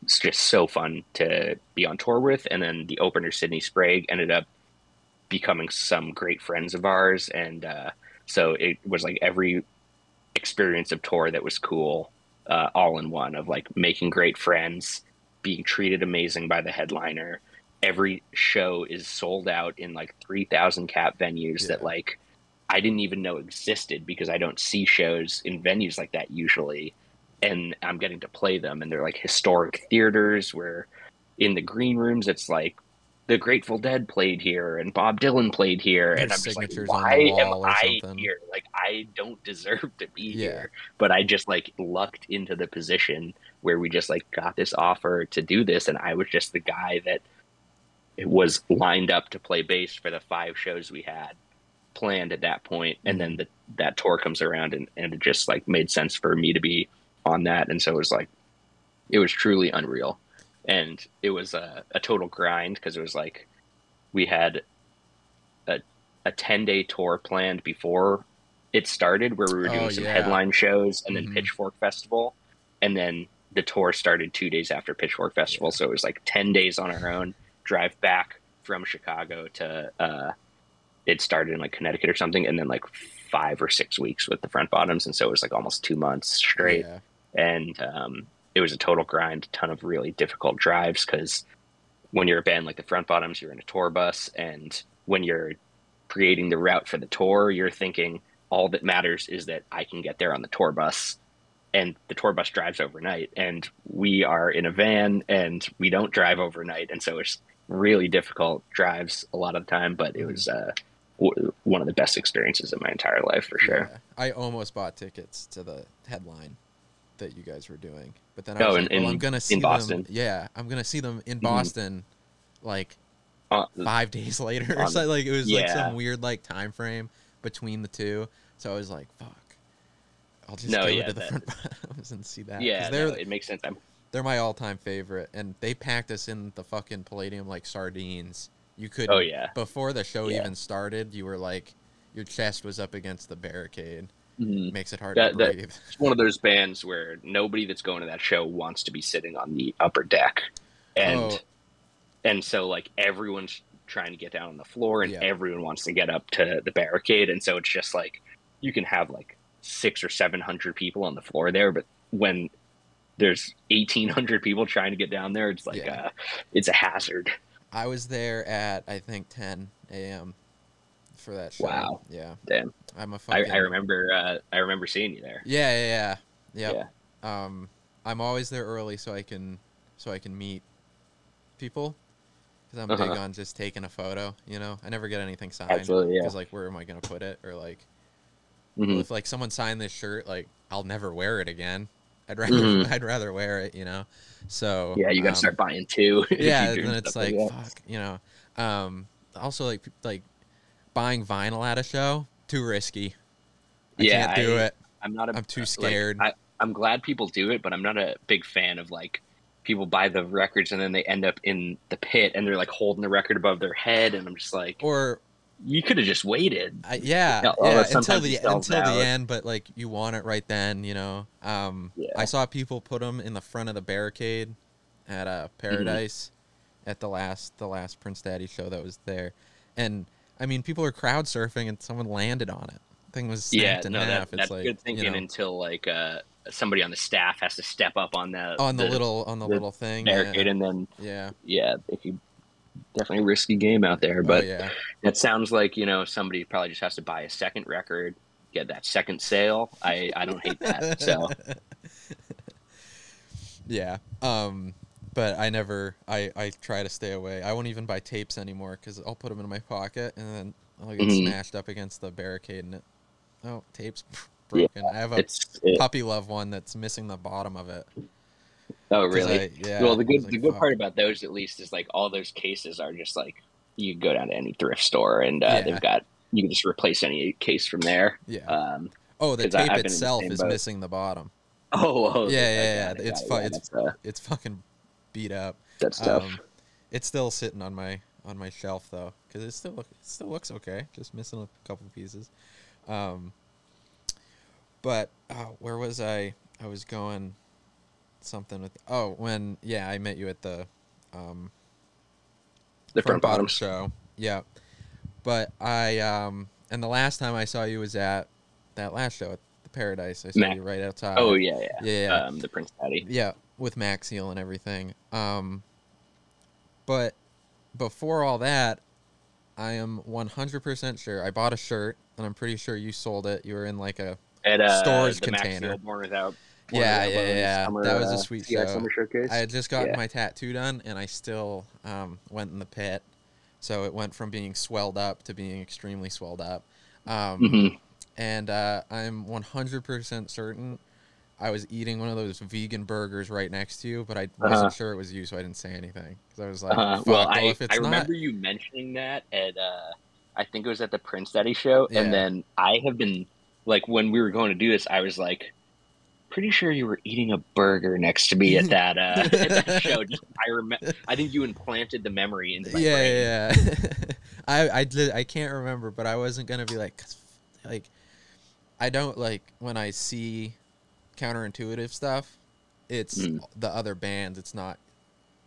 just so fun to be on tour with. And then the opener, Sydney Sprague, ended up becoming some great friends of ours, and uh, so it was like every experience of tour that was cool, uh, all in one of like making great friends, being treated amazing by the headliner. Every show is sold out in like three thousand cap venues that like I didn't even know existed because I don't see shows in venues like that usually. And I'm getting to play them, and they're like historic theaters where in the green rooms it's like the Grateful Dead played here and Bob Dylan played here, Their and I'm just like, why am I here? Like, I don't deserve to be Yeah. here, but I just like lucked into the position where we just like got this offer to do this, and I was just the guy that it was lined up to play bass for the five shows we had planned at that point, and then the, that tour comes around, and and it just like made sense for me to be on that, and so it was like it was truly unreal and it was a, a total grind because it was like we had a, a 10 day tour planned before it started where we were doing Oh, some yeah. headline shows and then Mhm. pitchfork festival and then the tour started two days after pitchfork festival so it was like 10 days on our own drive back from chicago to uh it started in like connecticut or something and then like five or six weeks with the front bottoms and so it was like almost two months straight Yeah. and um, it was a total grind, a ton of really difficult drives because when you're a band like the Front Bottoms, you're in a tour bus, and when you're creating the route for the tour, you're thinking all that matters is that I can get there on the tour bus, and the tour bus drives overnight, and we are in a van and we don't drive overnight, and so it's really difficult drives a lot of the time, but it was uh, w- one of the best experiences of my entire life for sure. Yeah. I almost bought tickets to the headline that you guys were doing, but then I Oh, was in- like, well, in- I'm gonna see in them. Boston. Yeah, I'm gonna see them in Mhm. Boston, like Uh, five days later or On- something. Like it was like some weird like time frame between the two. So I was like, fuck. I'll just No, go yeah, to the that- front bottoms and see that. yeah, they're no, it makes sense. I'm they're my all time favorite, and they packed us in the fucking Palladium like sardines. You could Oh yeah, before the show Yeah. even started, you were like, your chest was up against the barricade. Mhm. Makes it hard That- to that- breathe. it's one of those bands where nobody that's going to that show wants to be sitting on the upper deck, and Oh. and so like everyone's trying to get down on the floor, and Yeah. everyone wants to get up to the barricade, and so it's just like you can have like six or seven hundred people on the floor there, but when there's eighteen hundred people trying to get down there, it's like Yeah. uh, it's a hazard. I was there at I think 10 a.m. for that show. Wow. Yeah, Damn, I'm a I, fucking. I remember uh, I remember seeing you there. Yeah, yeah, yeah. Yep. Yeah. Um, I'm always there early so I can so I can meet people because I'm big Uh-huh. on just taking a photo. You know, I never get anything signed Absolutely, yeah. because like where am I gonna put it or like Mhm. if like someone signed this shirt like I'll never wear it again. I'd rather Mhm. I'd rather wear it. You know, so Yeah, you got to um, start buying two. yeah, then it's stuff like fuck, you know. Um, also like like buying vinyl at a show too risky. I Yeah, can't do I- it. I'm not. A, I'm too like, scared. I, I'm glad people do it, but I'm not a big fan of like people buy the records and then they end up in the pit and they're like holding the record above their head, and I'm just like, Or you could have just waited. I, yeah, Yeah, yeah, until the until out. the end, but like you want it right then, you know. Um, Yeah. I saw people put them in the front of the barricade at uh, Mm-hmm. Paradise at the last the last Prince Daddy show that was there, and I mean people are crowd surfing and someone landed on it. Thing was Yeah, no, that, that's like good thinking you know, until like uh, somebody on the staff has to step up on the on the, little on the, the little thing. barricade, Yeah, and then yeah. yeah, if you definitely risky game out there, but oh, yeah. That sounds like you know somebody probably just has to buy a second record, get that second sale. I I don't hate that. So yeah. Um, but I never. I I try to stay away. I won't even buy tapes anymore because I'll put them in my pocket and then I'll get Mhm. smashed up against the barricade and it. Oh, tapes Yeah, broken. I have a it, puppy love one that's missing the bottom of it. Oh really. I- yeah. well, the good like, the good "Fuck." part about those at least is like all those cases are just like you can go down to any thrift store and uh, Yeah. they've got you can just replace any case from there. Yeah. Um, oh, the tape been in the itself is boat. missing the bottom. oh, oh Yeah, yeah, yeah, it, it's fu- yeah, it's- uh, It's fucking beat up. that's tough. Um, it's still sitting on my on my shelf though, because it still it still looks okay. Just missing a couple pieces. Um, but oh, where was I? I was going something with. Oh, when yeah, I met you at the um, The front, bottom. show. Yeah, but I um, and the last time I saw you was at that last show at the Paradise. I saw Mac- you right outside. Oh yeah, yeah. yeah, yeah. Um, the Prince Daddy. Yeah, with Max Seal and everything. Um, but before all that, I am 100% sure I bought a shirt, and I'm pretty sure you sold it. You were in like a At uh, Storage container. Born Without. Born yeah, Without yeah, yeah. Summer, that was a uh, sweet CI show. Summer showcase. I had just gotten Yeah. my tattoo done, and I still um, went in the pit, so it went from being swelled up to being extremely swelled up. Um, Mhm. and uh, I'm 100% certain I was eating one of those vegan burgers right next to you, but I wasn't Uh-huh. sure it was you, so I didn't say anything because I was like, Uh, Fuck, well, I, I not, remember you mentioning that at uh, I think it was at the Prince Daddy show, Yeah. and then I have been like when we were going to do this, I was like, pretty sure you were eating a burger next to me at that uh, at that show. Just I remember, I think you implanted the memory into my yeah, brain. yeah. yeah. I I did I can't remember, but I wasn't gonna be like, like, I don't like when I see counterintuitive stuff. It's Mm. the other bands. It's not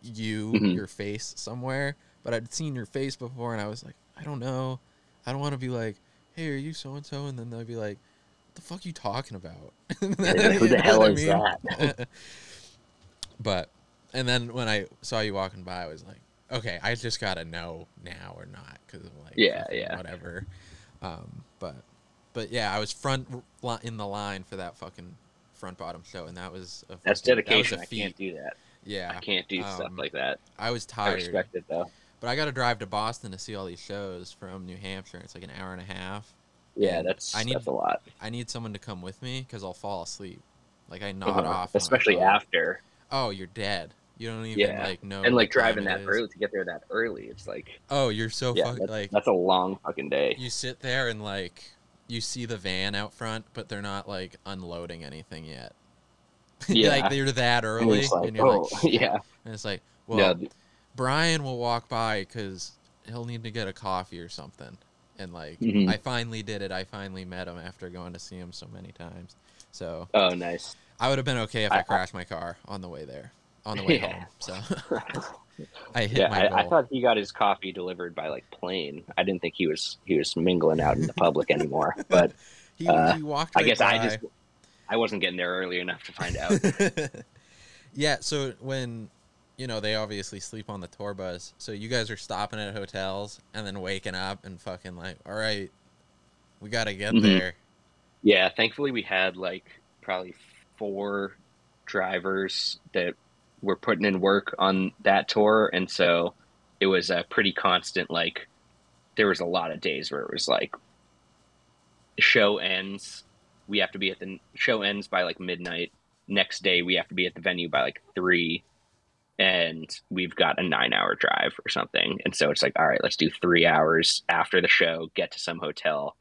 you, Mhm. your face somewhere. But I'd seen your face before, and I was like, I don't know. I don't want to be like, hey, are you so and so? And then they'll be like, what the fuck you talking about? Who the hell is mean? that? but and then when I saw you walking by, I was like, okay, I just gotta know now or not because I'm like Yeah, yeah. whatever. Um, but but yeah, I was front in the line for that fucking front bottom show, and that was a That's fucking- dedication. That I was a can't do that. Yeah, I can't do stuff um, like that. I was I tired, respect it though. but I got to drive to Boston to see all these shows from New Hampshire. It's like an hour and a half. Yeah, that's I need- that's a lot, I need someone to come with me because I'll fall asleep. Like I nod Uh-huh. off, especially after Oh, you're dead. You don't even Yeah. like know. and like driving that is. early to get there that early. It's like Oh, you're so yeah, fuck, that's, like that's a long fucking day. you sit there and like you see the van out front, but they're not like unloading anything yet. Yeah. like they're that early, it's like, and you're oh like, yeah, and it's like, well, th- Brian will walk by because he'll need to get a coffee or something, and like Mhm. I finally did it. I finally met him after going to see him so many times. So oh nice. I would have been okay if I, I- I- crashed my car on the way there, on the way Yeah. home. So I hit yeah, my I, I thought he got his coffee delivered by like plane. I didn't think he was he was mingling out in the public anymore. But he, uh, he walked. I right guess I just I wasn't getting there early enough to find out. yeah, so when you know they obviously sleep on the tour bus, so you guys are stopping at hotels and then waking up and fucking like, all right, we gotta get Mhm. there. yeah, thankfully we had like probably four drivers that were putting in work on that tour, and so it was a pretty constant. Like there was a lot of days where it was like show ends, we have to be at the show ends by like midnight. Next day we have to be at the venue by like three, and we've got a nine hour drive or something. And so it's like, all right, let's do three hours after the show, get to some hotel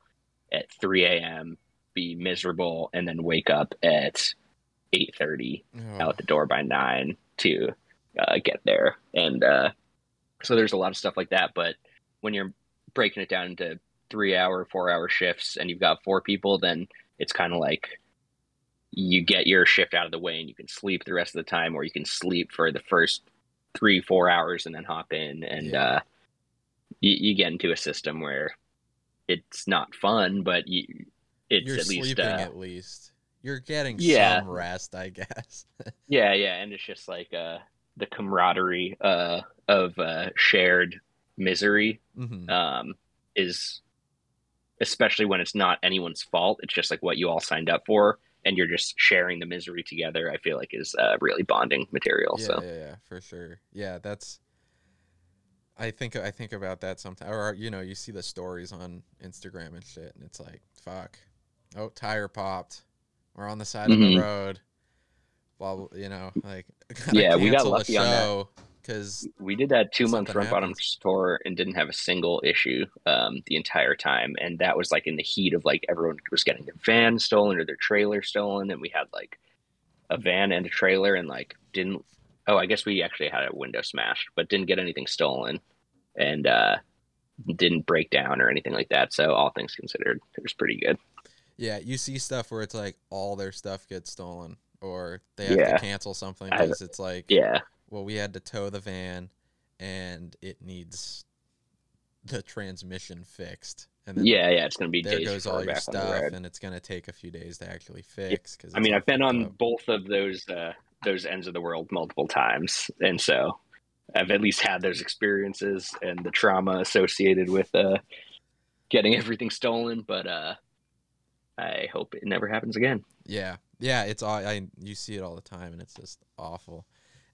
at three a.m., be miserable, and then wake up at eight thirty Oh, out the door by nine to uh, get there. And uh, so there's a lot of stuff like that. But when you're breaking it down into three hour, four hour shifts and you've got four people, then it's kind of like you get your shift out of the way and you can sleep the rest of the time, or you can sleep for the first three, four hours and then hop in. And Yeah. uh, you, you get into a system where it's not fun, but you, it's You're at least sleeping uh, at least. You're getting Yeah. some rest, I guess. Yeah, yeah, and it's just like uh, the camaraderie uh, of uh, shared misery hmm um, is, especially when it's not anyone's fault. It's just like what you all signed up for, and you're just sharing the misery together. I feel like is uh, really bonding material. yeah, so yeah, yeah, for sure. Yeah, that's. I think I think about that sometimes, or you know, you see the stories on Instagram and shit, and it's like, fuck, oh, tire popped, we're on the side of the Mhm. road. Well, you know, like, Yeah, we got lucky on that. because we did that two month front bottom tour and didn't have a single issue um, the entire time, and that was like in the heat of like everyone was getting their van stolen or their trailer stolen, and we had like a van and a trailer, and like didn't. Oh, I guess we actually had a window smashed, but didn't get anything stolen. and uh, didn't break down or anything like that. So all things considered, it was pretty good. Yeah, you see stuff where it's like all their stuff gets stolen, or they have Yeah. to cancel something because it's like, Yeah, well, we had to tow the van, and it needs the transmission fixed, and then yeah, yeah. It's gonna be there days goes all your back on the stuff, and it's gonna take a few days to actually fix. Cause I mean, I've been on up. both of those uh, those ends of the world multiple times, and so I've at least had those experiences and the trauma associated with uh, getting everything stolen. But uh, I hope it never happens again. Yeah, yeah, it's all I you see it all the time, and it's just awful.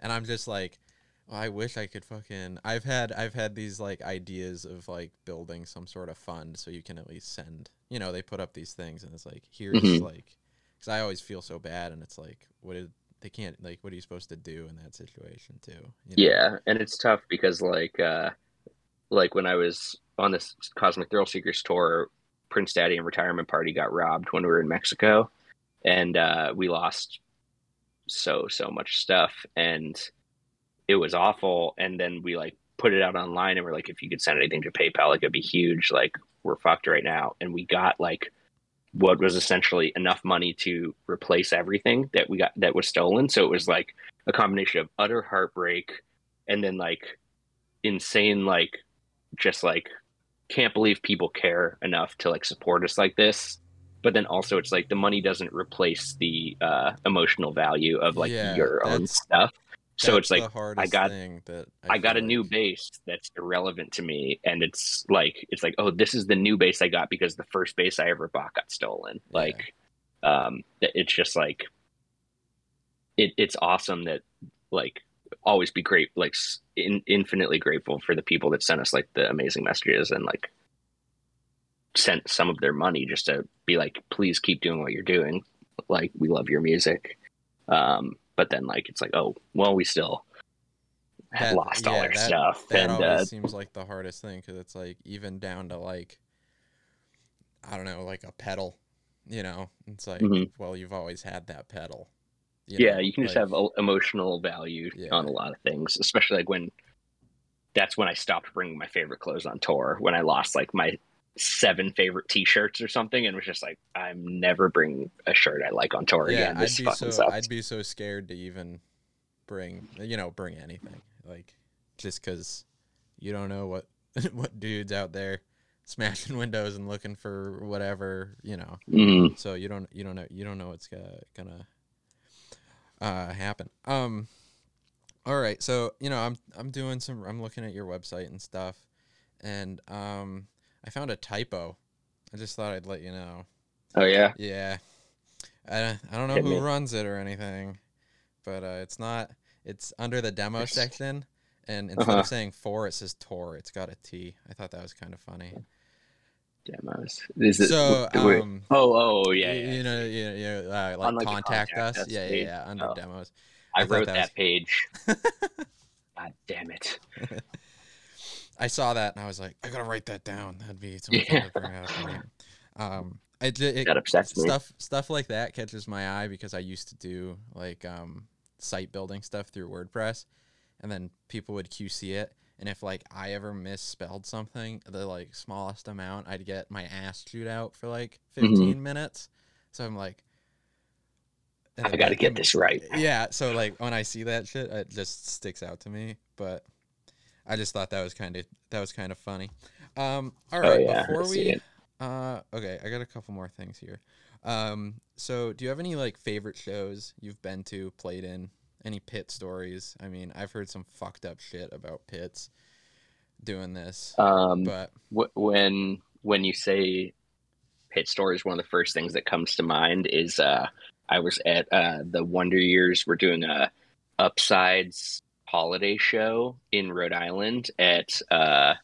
And I'm just like, well, I wish I could fucking. I've had I've had these like ideas of like building some sort of fund so you can at least send. You know, they put up these things, and it's like here's Mhm. like, because I always feel so bad, and it's like, what is they can't like what are you supposed to do in that situation too? you know? Yeah, and it's tough because like uh, like when I was on this Cosmic Thrill Seekers tour, Prince Daddy and Retirement Party got robbed when we were in Mexico, and uh, we lost so so much stuff, and it was awful. And then we like put it out online, and we're like, if you could send anything to PayPal, like it'd be huge. Like we're fucked right now, and we got like what was essentially enough money to replace everything that we got that was stolen. So it was like a combination of utter heartbreak and then like insane like just like can't believe people care enough to like support us like this but then also it's like the money doesn't replace the uh emotional value of like Yeah, your own stuff so it's like hardest got- that I got a feel new bass that's irrelevant to me, and it's like it's like oh, this is the new bass I got because the first bass I ever bought got stolen. Yeah. Like, um, it's just like it. It's awesome that like always be great, like in, infinitely grateful for the people that sent us like the amazing messages and like sent some of their money just to be like, please keep doing what you're doing. Like we love your music. Um, but then like it's like oh well we still have That- lost all our that- stuff That and always uh, seems like the hardest thing because it's like even down to like I don't know, like a pedal. You know, it's like Mhm. well, you've always had that pedal. Yeah know, you can just have emotional value Yeah. on a lot of things especially like when that's when i stopped bringing my favorite clothes on tour when i lost like my seven favorite t-shirts or something and was just like i'm never bringing a shirt i like on tour yeah, again this I'd be fucking so sucks I'd be so scared to even bring you know bring anything like just because you don't know what what dudes out there smashing windows and looking for whatever you know Mhm. so you don't you don't know you don't know what's gonna gonna uh happen. Um all right. So you know i'm i'm doing some i'm looking at your website and stuff. And um i found a typo. I just thought i'd let you know. Oh yeah? Yeah. I, I don't know Hit who me. runs it or anything but uh it's not it's under the demo section. And instead Uh-huh. of saying four it says tor. It's got a t. I thought that was kind of funny demos is it so um oh oh yeah, yeah. you know, you know, you know, uh, like like, contact, contact us. Yeah, yeah, yeah. Under Oh. demos. i, I wrote that that, was- page god damn it I saw that and I was like, I gotta write that down. That'd be something Yeah. to bring out. Um, it, it, that upsets me stuff stuff like that catches my eye because I used to do like um site building stuff through WordPress, and then people would QC it. And if like I ever misspelled something, the like smallest amount, I'd get my ass chewed out for like Mhm. 15 minutes. So I'm like, i gotta like, get this right. yeah so like when i see that shit it just sticks out to me but i just thought that was kind of that was kind of funny. Um all oh yeah before we uh okay i got a couple more things here. Um so do you have any like favorite shows you've been to played in any pit stories i mean i've heard some fucked up shit about pits doing this um but wh- when when you say pit stories, one of the first things that comes to mind is uh, I was at uh, the Wonder Years. We're doing a Upsides holiday show in Rhode Island at uh,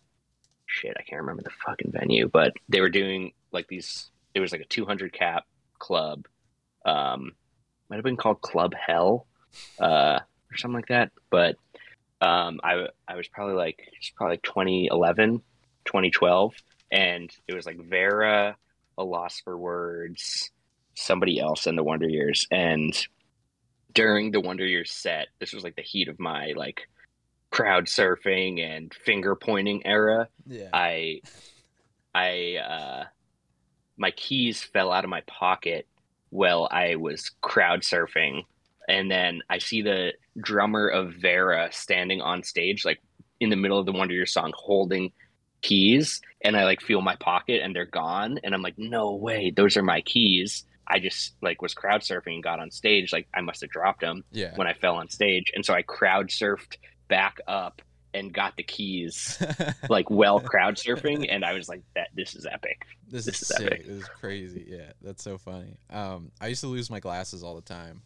shit. I can't remember the fucking venue, but they were doing like these. It was like a 200 cap club. Um, might have been called Club Hell uh, or something like that. But um, I I was probably like it's probably like 2011, 2012, and it was like Veara, a loss for words, somebody else, in the Wonder Years. And during the Wonder Years set, this was like the heat of my like crowd surfing and finger pointing era, Yeah. I I uh my keys fell out of my pocket while I was crowd surfing and then I see the drummer of Veara standing on stage like in the middle of the Wonder Years song holding keys and I like feel my pocket and they're gone and I'm like no way those are my keys I just like was crowd surfing and got on stage like I must have dropped them yeah. when I fell on stage and so I crowd surfed back up and got the keys like well crowd surfing and I was like that this is epic this, this is is sick. epic. This is crazy. Yeah, that's so funny. Um, I used to lose my glasses all the time,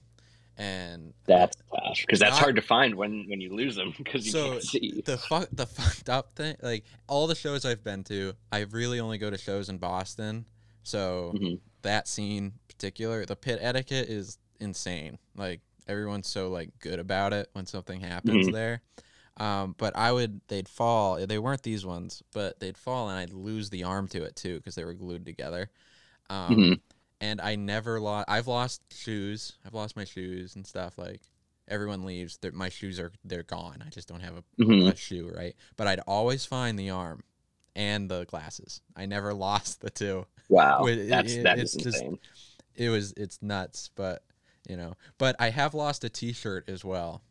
and that's tough because that's hard to find when when you lose them because you So, can't see the fuck the fucked up thing like all the shows i've been to i really only go to shows in boston so Mhm. that scene particular the pit etiquette is insane like everyone's so like good about it when something happens Mhm. there um, but i would they'd fall they weren't these ones but they'd fall and i'd lose the arm to it too because they were glued together um, Mhm. And i never lost i've lost shoes i've lost my shoes and stuff like everyone leaves they're- my shoes are they're gone i just don't have a Mhm. a shoe, right? But I'd always find the arm and the glasses. I never lost the two. wow it- that's it- that it's is just- insane It was it's nuts, but you know. But I have lost a T-shirt as well.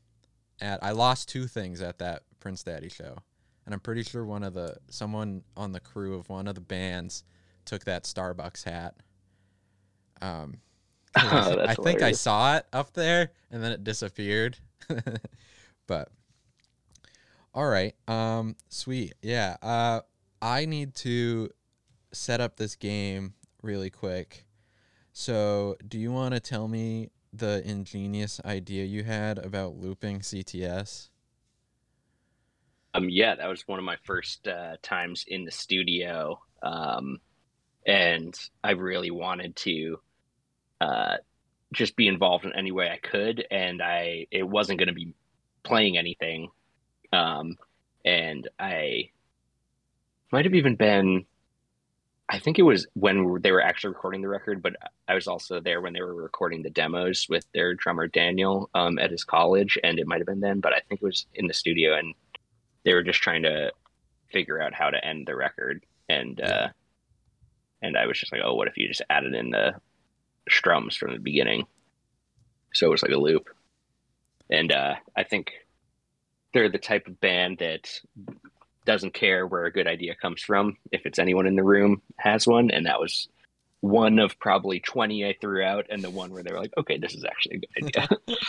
At I lost two things at that Prince Daddy show, and I'm pretty sure one of the someone on the crew of one of the bands took that Starbucks hat. Um, Oh, I think I saw it up there, and then it disappeared. but all right. Um sweet. Yeah. Uh I need to set up this game really quick. So, do you want to tell me the ingenious idea you had about looping CTS? Um, yeah, that was one of my first uh, times in the studio, um, and I really wanted to uh, just be involved in any way I could, and I it wasn't going to be playing anything, um, and I might have even been. I think it was when they were actually recording the record, but I was also there when they were recording the demos with their drummer Daniel um, at his college, and it might have been then, but I think it was in the studio, and they were just trying to figure out how to end the record and uh and i was just like oh what if you just added in the strums from the beginning so it was like a loop and uh i think they're the type of band that doesn't care where a good idea comes from if it's anyone in the room has one and that was one of probably 20 i threw out and the one where they were like okay this is actually a good idea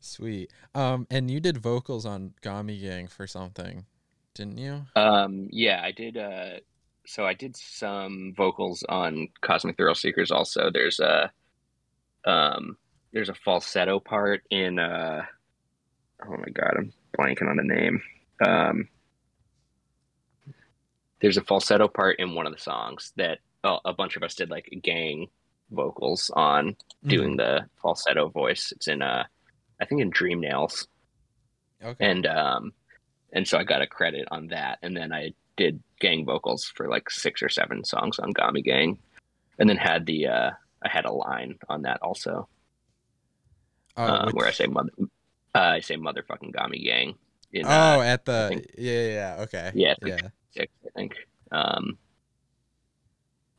Sweet. Um and you did vocals on Gami Gang for something, didn't you? Um, yeah, I did. Uh, so I did some vocals on Cosmic Thrill Seekers. Also, there's a um, there's a falsetto part in. Uh, oh my god, I'm blanking on the name. Um, there's a falsetto part in one of the songs that uh, a bunch of us did like gang vocals on doing the falsetto voice. It's in uh, I think in Dream Nails Okay. and um and so I got a credit on that and then I did gang vocals for like six or seven songs on Gami Gang and then had the uh I had a line on that also Oh, um, which- where I say mother uh, I say motherfucking Gami Gang in Oh, uh, at the yeah, yeah, yeah, okay. Yeah, like- yeah. six I think um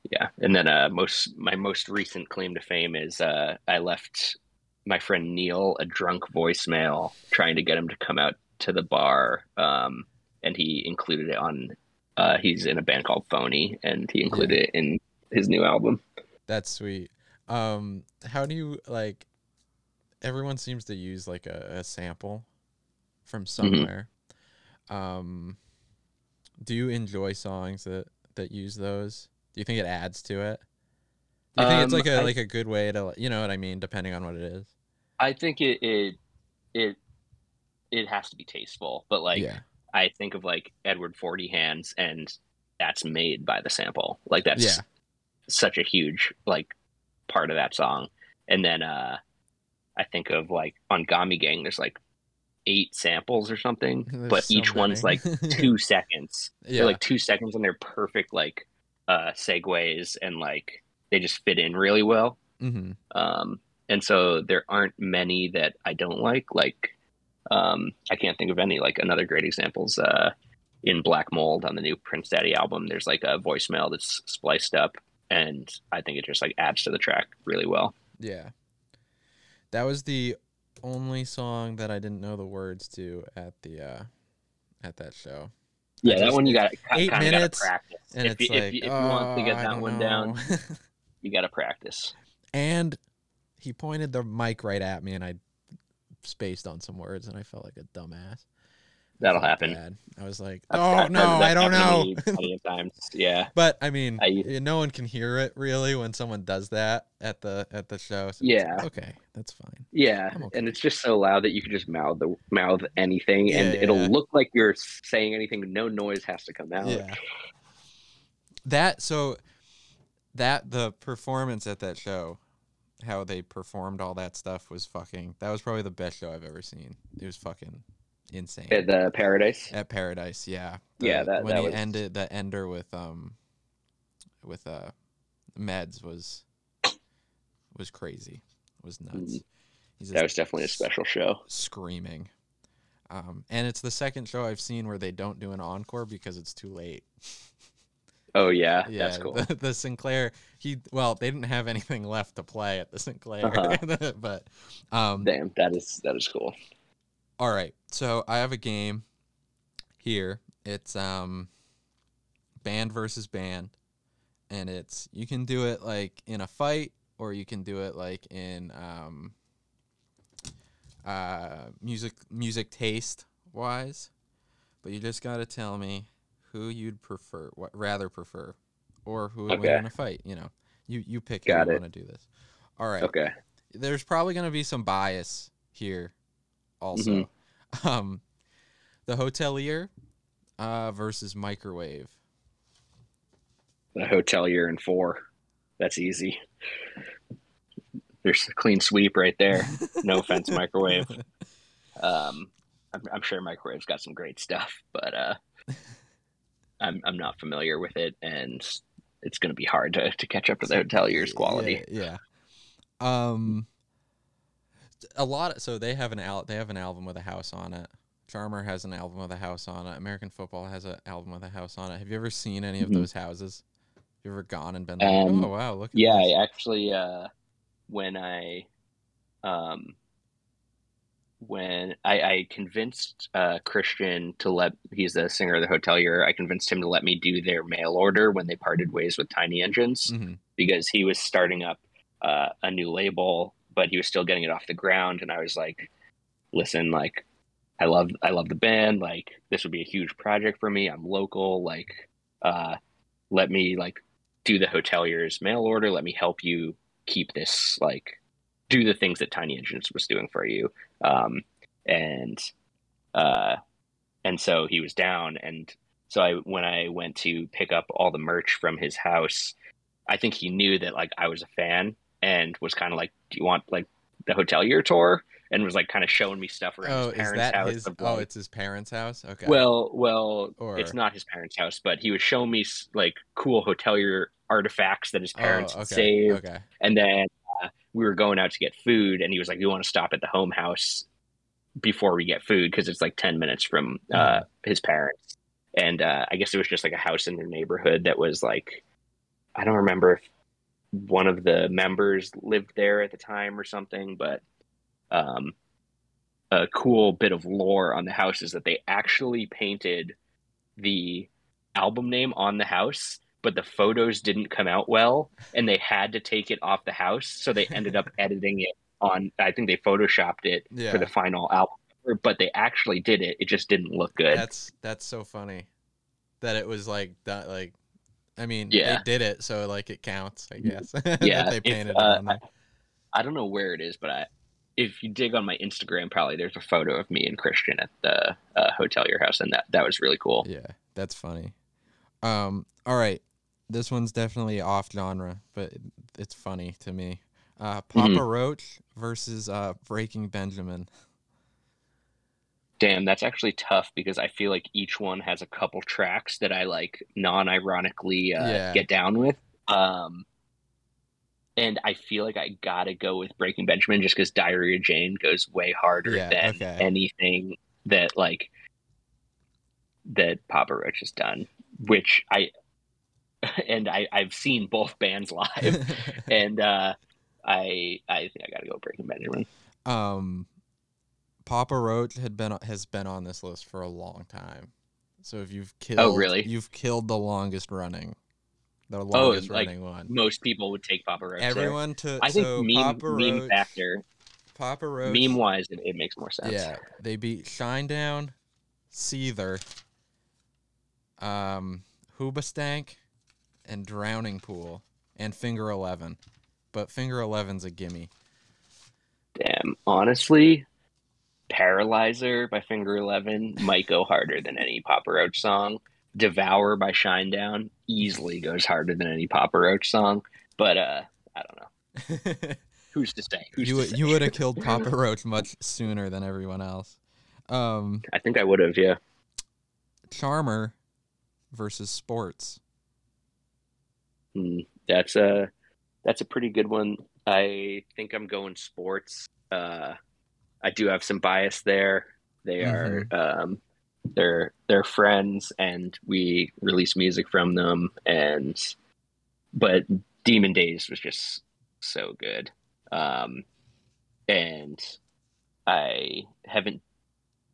yeah and then uh most my most recent claim to fame is uh I left my friend Neil a drunk voicemail trying to get him to come out to the bar um and he included it on uh he's in a band called Phony and he included it in his new album That's sweet. Um, how do you like? Everyone seems to use like a, a sample from somewhere. Um, do you enjoy songs that that use those? Do you think it adds to it? Do you think it's Um, like a I- like a good way to you know what I mean? Depending on what it is. I think it it it it has to be tasteful but like yeah. I think of like Edward Forty Hands, and that's made by the sample. Like that's Yeah. such a huge like part of that song. And then uh I think of like on Gami Gang, there's like eight samples or something, There's but so each one's like two seconds. yeah. They're like two seconds, and they're perfect like uh segues, and like they just fit in really well. hmm Um, and so there aren't many that I don't like. Like Um, I can't think of any. Like another great examples uh, in Black Mold on the new Prince Daddy album. There's like a voicemail that's spliced up, and I think it just like adds to the track really well. Yeah. That was the only song that I didn't know the words to at the uh at that show. Yeah, that one you got eight kind of got to minutes, practice. And if, it's you, like, if, you, if you want to "Oh, get that don't one down, you got to practice. and he pointed the mic right at me and I spaced on some words and I felt like a dumbass. That'll happen. bad. I was like, I've- "Oh I've no, I don't know." plenty of times. Yeah. But I mean, I- no one can hear it really when someone does that at the at the show. So Yeah. like, okay, that's fine. Yeah, okay. and it's just so loud that you can just mouth the mouth anything, and Yeah, it'll yeah. look like you're saying anything. No noise has to come out. Yeah. That so that the performance at that show, how they performed all that stuff was fucking. That was probably the best show I've ever seen. It was fucking insane. At the Paradise. At Paradise, yeah. Yeah, that- when that he was- ended the ender with um with uh meds was was crazy. It Was nuts. Mhm. He's That was definitely a special show. screaming. Um, and it's the second show I've seen where they don't do an encore because it's too late. Oh yeah, Yeah, that's cool. the, the Sinclair. He well, they didn't have anything left to play at the Sinclair, Uh-huh. but um, Damn, that is that is cool. all right. So I have a game here. It's um, band versus band, and it's you can do it like in a fight, or you can do it like in um, uh, music music taste wise. But you just gotta tell me who you'd prefer, what rather prefer, or who would win Okay. in a fight. You know, you you pick Got it. want to do this. All right Okay. there's probably going to be some bias here also Mm-hmm. um the hotelier uh versus microwave The hotelier in four. That's easy. There's a clean sweep right there. No offense, microwave. Um, I'm, I'm sure microwave's got some great stuff, but uh, I'm I'm not familiar with it, and it's going to be hard to, to catch up to the hotelier's quality. yeah, yeah. um a lot of, so they have an al- they have an album with a house on it charmer has an album with a house on it american football has an album with a house on it have you ever seen any of Mhm. those houses have you ever gone and been like Um, oh wow look at Yeah. I actually uh when I um when I, I convinced uh Christian to let he's the singer of the hotelier, I convinced him to let me do their mail order when they parted ways with Tiny Engines Mhm. because he was starting up uh, a new label, but he was still getting it off the ground and I was like, listen, like I love I love the band, like this would be a huge project for me. I'm local, like uh let me like do the hotelier's mail order. Let me help you keep this like do the things that Tiny Engines was doing for you. Um, and uh, and so he was down, and so I when I went to pick up all the merch from his house, I think he knew that like I was a fan and was kind of like, "Do you want like the hotelier tour?" And was like kind of showing me stuff around oh his is parents' that house. his oh it's his parents house okay well, well, Or- it's not his parents' house, but he was showing me like cool hotelier artifacts that his parents oh, okay saved, okay and then we were going out to get food, and he was like, "You want to stop at the home house before we get food because it's like ten minutes from uh, his parents." And uh, I guess it was just like a house in their neighborhood that was like, I don't remember if one of the members lived there at the time or something, but um, a cool bit of lore on the house is that they actually painted the album name on the house but the photos didn't come out well and they had to take it off the house so they ended up editing it on i think they photoshopped it yeah for the final album but they actually did it it just didn't look good That's that's so funny that it was like that. Like, I mean, Yeah. they did it, so like it counts, I guess. Yeah, they if, painted uh, it on there. i don't know where it is but i if you dig on my instagram probably there's a photo of me and christian at the uh, your house and that that was really cool Yeah, that's funny. Um, all right, this one's definitely off genre, but it- it's funny to me. Uh, Papa Mm-hmm. Roach versus uh, Breaking Benjamin. Damn, that's actually tough because I feel like each one has a couple tracks that I like non-ironically uh, Yeah. get down with. Um, and I feel like I gotta go with Breaking Benjamin just because Diary of Jane goes way harder Yeah, than okay. anything that like that Papa Roach has done. Which I and I I've seen both bands live, and uh, I I think I gotta go Breaking Benjamin. um, Papa Roach had been has been on this list for a long time. So if you've killed, Oh, really? You've killed the longest running, the Oh, longest like, running one. Most people would take Papa Roach. there. Everyone to I think so meme, Papa meme factor, Papa Roach, meme wise, it, it makes more sense. Yeah, they beat Shinedown, Seether, um, Hoobastank, and Drowning Pool, and Finger Eleven. But Finger Eleven's a gimme. Damn. Honestly, Paralyzer by Finger Eleven might go harder than any Papa Roach song. Devour by Shinedown easily goes harder than any Papa Roach song. But uh, I don't know. Who's to say? Who's you to would say? you would have killed Papa Roach much sooner than everyone else. Um, I think I would have. Yeah. Charmer versus Sports. Hmm, that's a that's a pretty good one. I think I'm going sports. Uh, I do have some bias there. They are um, they're they're friends, and we release music from them. And but Demon Days was just so good, um, and I haven't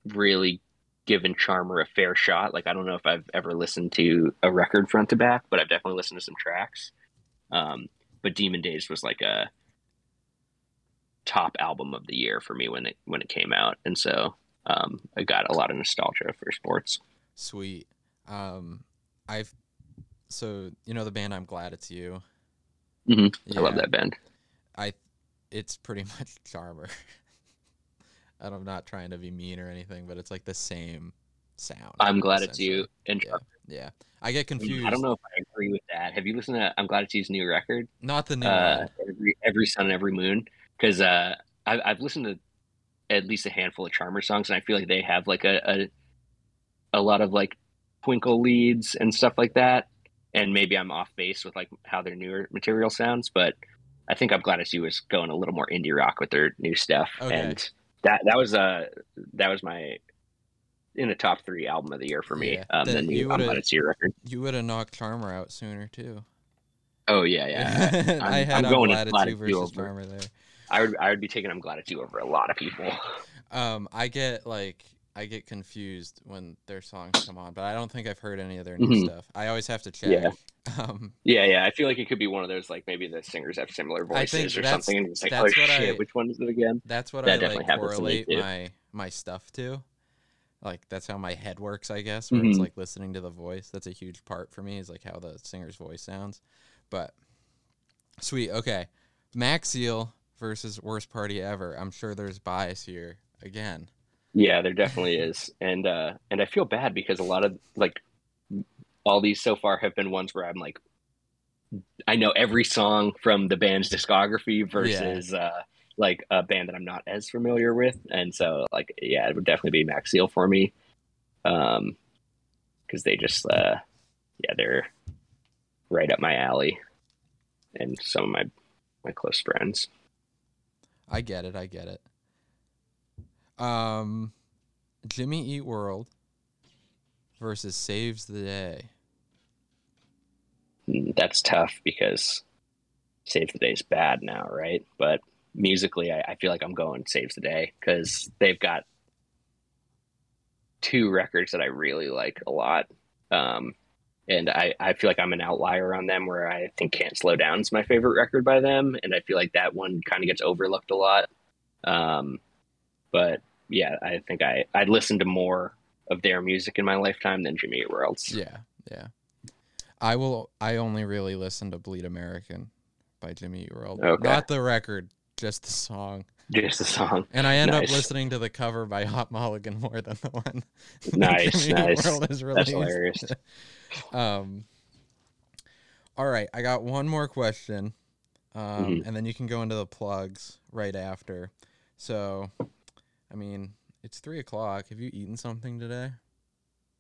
really given Charmer a fair shot. Like I don't know if I've ever listened to a record front to back, but I've definitely listened to some tracks. Um, but Demon Days was like a top album of the year for me when it when it came out, and so um, I got a lot of nostalgia for sports. Sweet. Um, I've so you know the band. I'm glad it's you. Mhm. I love that band. I it's pretty much Charmer. And I'm not trying to be mean or anything, but it's like the same sound. I'm glad it's you. Yeah. Yeah. I get confused. I don't know if I agree with that. Have you listened to I'm Glad It's You's new record? Not the new uh, every every sun and every moon because uh, I, I've listened to at least a handful of Charmer songs, and I feel like they have like a a, a lot of like twinkle leads and stuff like that. And maybe I'm off base with like how their newer material sounds, but I think I'm glad to see was going a little more indie rock with their new stuff, Okay. and that that was uh that was my in the top three album of the year for me. Yeah, um, the you new I'm see record. You would have knocked Charmer out sooner too. Oh yeah, yeah. I I'm- had I'm going glad with it's Glad you It's versus. Charmer there. I would I would be taking I'm glad it's you over a lot of people. Um, I get like I get confused when their songs come on, but I don't think I've heard any of their new Mhm. stuff. I always have to check. Yeah. Um, Yeah, yeah. I feel like it could be one of those like maybe the singers have similar voices or something, and it's like, oh shit, I- which one is it again? that's what That I like happens to me, correlate my my stuff to. Like that's how my head works, I guess. Where it's Mhm. like listening to the voice. That's a huge part for me. Is like how the singer's voice sounds. But sweet, okay. Macseal versus worst party ever. I'm sure there's bias here again. Yeah, there definitely is, and uh, and I feel bad because a lot of like all these so far have been ones where I'm like, I know every song from the band's discography versus uh, like a band that I'm not as familiar with, and so like yeah, it would definitely be Macseal for me, um, because they just uh, yeah, they're right up my alley, and some of my my close friends. I get it. I get it. Um, Jimmy Eat World versus Saves the Day. That's tough because Save the Day is bad now, right? But musically, I, I feel like I'm going Saves the Day because they've got two records that I really like a lot. Um, and I, I feel like I'm an outlier on them where I think Can't Slow Down is my favorite record by them. And I feel like that one kind of gets overlooked a lot. Um, but yeah, I think I, I listened to more of their music in my lifetime than Jimmy World's. Yeah, yeah. I will. I only really listen to Bleed American by Jimmy Eat World. Okay. Not the record, just the song. Just the song. And I end up listening to the cover by Hot Mulligan more than the one. Nice, Jimmy nice. World is That's hilarious. Um. All right, I got one more question, um, Mhm. and then you can go into the plugs right after. So, I mean, it's three o'clock. Have you eaten something today?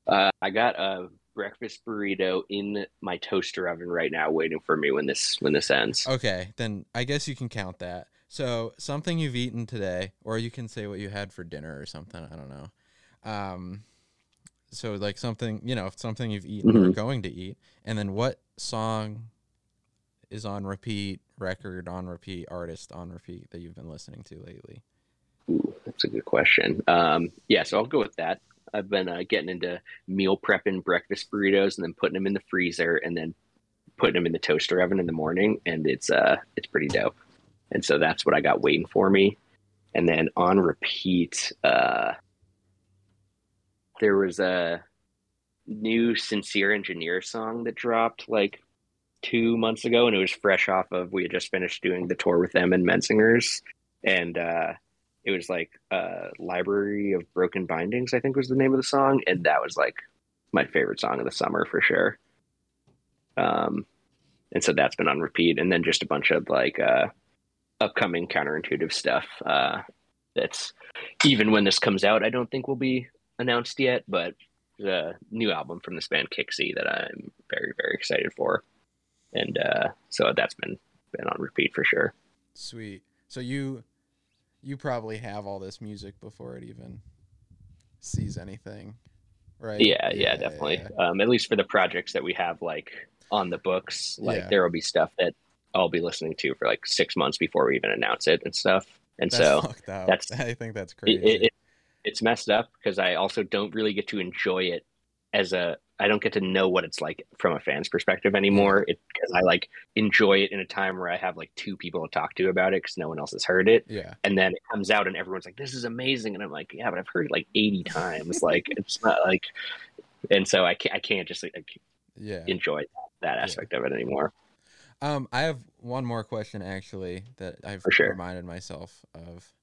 Uh, I got a breakfast burrito in my toaster oven right now, waiting for me when this when this ends. Okay, then I guess you can count that. So something you've eaten today, or you can say what you had for dinner or something. I don't know. Um, so like something you know something you've eaten or Mhm. going to eat, and then what song is on repeat, record on repeat, artist on repeat that you've been listening to lately? Ooh, that's a good question. Um, yeah, so I'll go with that. I've been uh, getting into meal prepping breakfast burritos and then putting them in the freezer and then putting them in the toaster oven in the morning, and it's uh it's pretty dope. And so that's what I got waiting for me. And then on repeat, uh, there was a new Sincere Engineer song that dropped like two months ago, and it was fresh off of we had just finished doing the tour with them and Menzingers, and uh, it was like uh, Library of Broken Bindings, I think was the name of the song, and that was like my favorite song of the summer for sure. Um, and so that's been on repeat, and then just a bunch of like uh, upcoming counterintuitive stuff. Uh, that's even when this comes out, I don't think will be announced yet, but the new album from this band Kixie that I'm very very excited for, and uh, so that's been been on repeat for sure. Sweet. So you you probably have all this music before it even sees anything, right? Yeah, yeah, definitely. yeah. Um, at least for the projects that we have like on the books, like Yeah. there will be stuff that I'll be listening to for like six months before we even announce it and stuff. And That's so that's- I think that's crazy. it, it, it's messed up because I also don't really get to enjoy it as a. I don't get to know what it's like from a fan's perspective anymore. It because I like enjoy it in a time where I have like two people to talk to about it because no one else has heard it. yeah. and then it comes out and everyone's like this is amazing and i'm like yeah but i've heard it like 80 times like it's not like and so i can't i can't just like Yeah. enjoy that aspect of it anymore Um, I have one more question actually that I've sure. reminded myself of.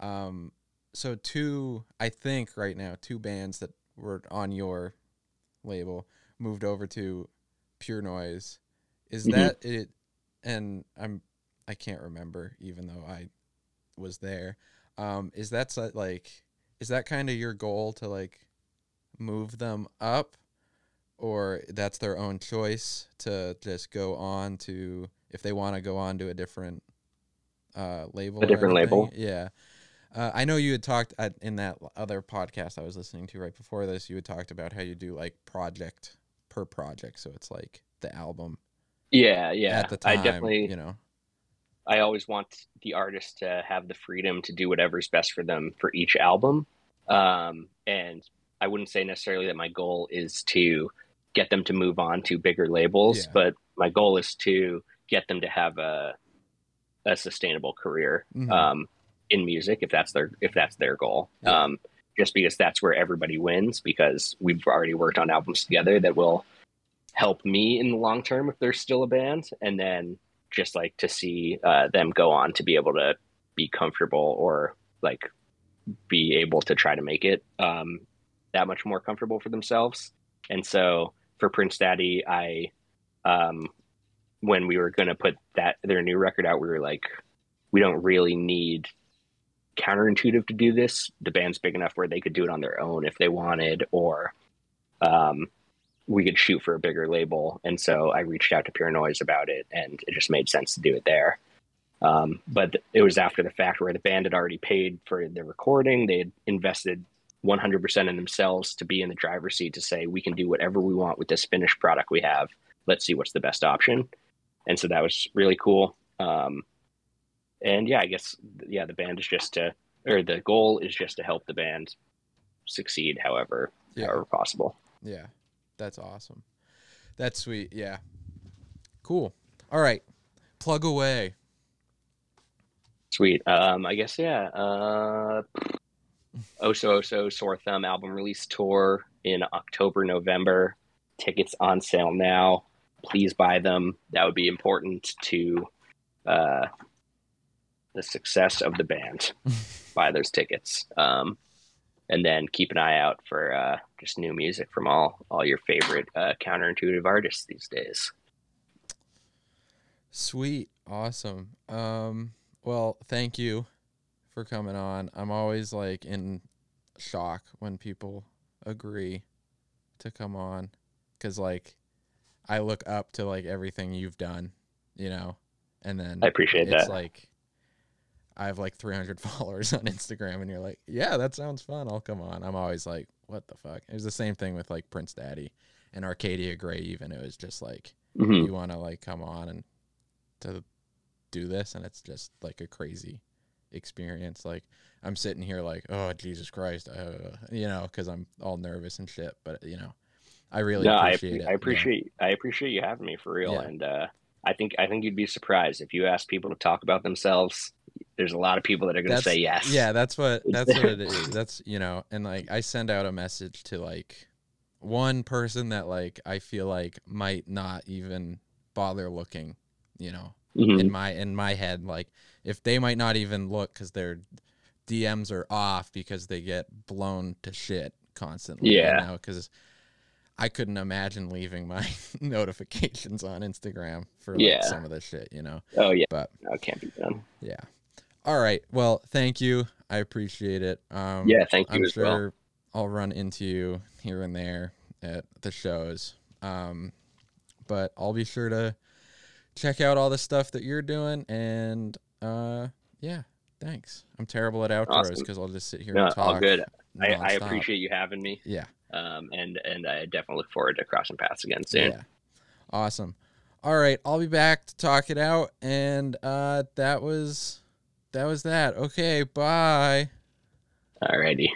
Um, so two, I think right now, two bands that were on your label moved over to Pure Noise. Is Mhm. that it? And I'm, I can't remember, even though I was there. Um, is that so- like, is that kind of your goal to like move them up? or that's their own choice to just go on to if they want to go on to a different uh, label. A different label? Yeah. Uh, I know you had talked at, in that other podcast I was listening to right before this. You had talked about how you do like project per project, so it's like the album yeah yeah at the time. i definitely you know, i always want the artist to have the freedom to do whatever's best for them for each album um and i wouldn't say necessarily that my goal is to get them to move on to bigger labels Yeah. but my goal is to get them to have a a sustainable career Mhm. um, in music if that's their if that's their goal. Yeah. Um, just because that's where everybody wins because we've already worked on albums together that will help me in the long term if they're still a band, and then just like to see uh, them go on to be able to be comfortable or like be able to try to make it um, that much more comfortable for themselves. And so for Prince Daddy, I um, when we were going to put that their new record out, we were like, we don't really need counterintuitive to do this. The band's big enough where they could do it on their own if they wanted, or um, we could shoot for a bigger label. And so I reached out to Pure Noise about it, and it just made sense to do it there. Um, but it was after the fact where the band had already paid for the recording. They had invested 100% in themselves to be in the driver's seat to say, we can do whatever we want with this finished product we have. Let's see what's the best option. And so that was really cool. Um, and yeah, I guess, yeah, the band is just to, or the goal is just to help the band succeed however, Yeah. however possible. Yeah. That's awesome. That's sweet. Yeah. Cool. All right. Plug away. Sweet. Um, I guess yeah. Uh, Oso so Sore Thumb album release tour in October, November. Tickets on sale now. Please buy them. That would be important to uh, the success of the band. buy those tickets. Um, and then keep an eye out for uh, just new music from all all your favorite uh, counterintuitive artists these days. Sweet. Awesome. Um well, thank you for coming on. I'm always like in shock when people agree to come on. because like I look up to like everything you've done, you know, and then I appreciate it's that. like I have like 300 followers on Instagram, and you're like, yeah, that sounds fun. I'll come on. I'm always like, what the fuck? It was the same thing with like Prince Daddy and Arcadia Grey. Even it was just like, Mhm. you want to like come on and to do this, and it's just like a crazy experience. Like I'm sitting here like, oh Jesus Christ, uh, you know, because I'm all nervous and shit. But you know, I really no, appreciate appre- it. I yeah. appreciate I appreciate you having me for real, Yeah. and uh, I think I think you'd be surprised if you ask people to talk about themselves. There's a lot of people that are going to say yes. Yeah, that's what that's what it is. That's you know, and like I send out a message to like one person that like I feel like might not even bother looking, you know, Mhm. in my in my head like if they might not even look cuz their DMs are off because they get blown to shit constantly, Yeah. know, cuz I couldn't imagine leaving my notifications on Instagram for like Yeah. some of the shit, you know. Oh yeah. But No, it can't be done. yeah. All right. Well, thank you. I appreciate it. Um, Yeah, thank you I'm as sure well. I'll run into you here and there at the shows. Um, but I'll be sure to check out all the stuff that you're doing. And uh, yeah, thanks. I'm terrible at outros Awesome. because I'll just sit here No, and talk. all good. I, I appreciate you having me, Yeah. um, and and I definitely look forward to crossing paths again soon. Yeah. Awesome. All right, I'll be back to talk it out and uh that was that was that. Okay, bye. Alrighty.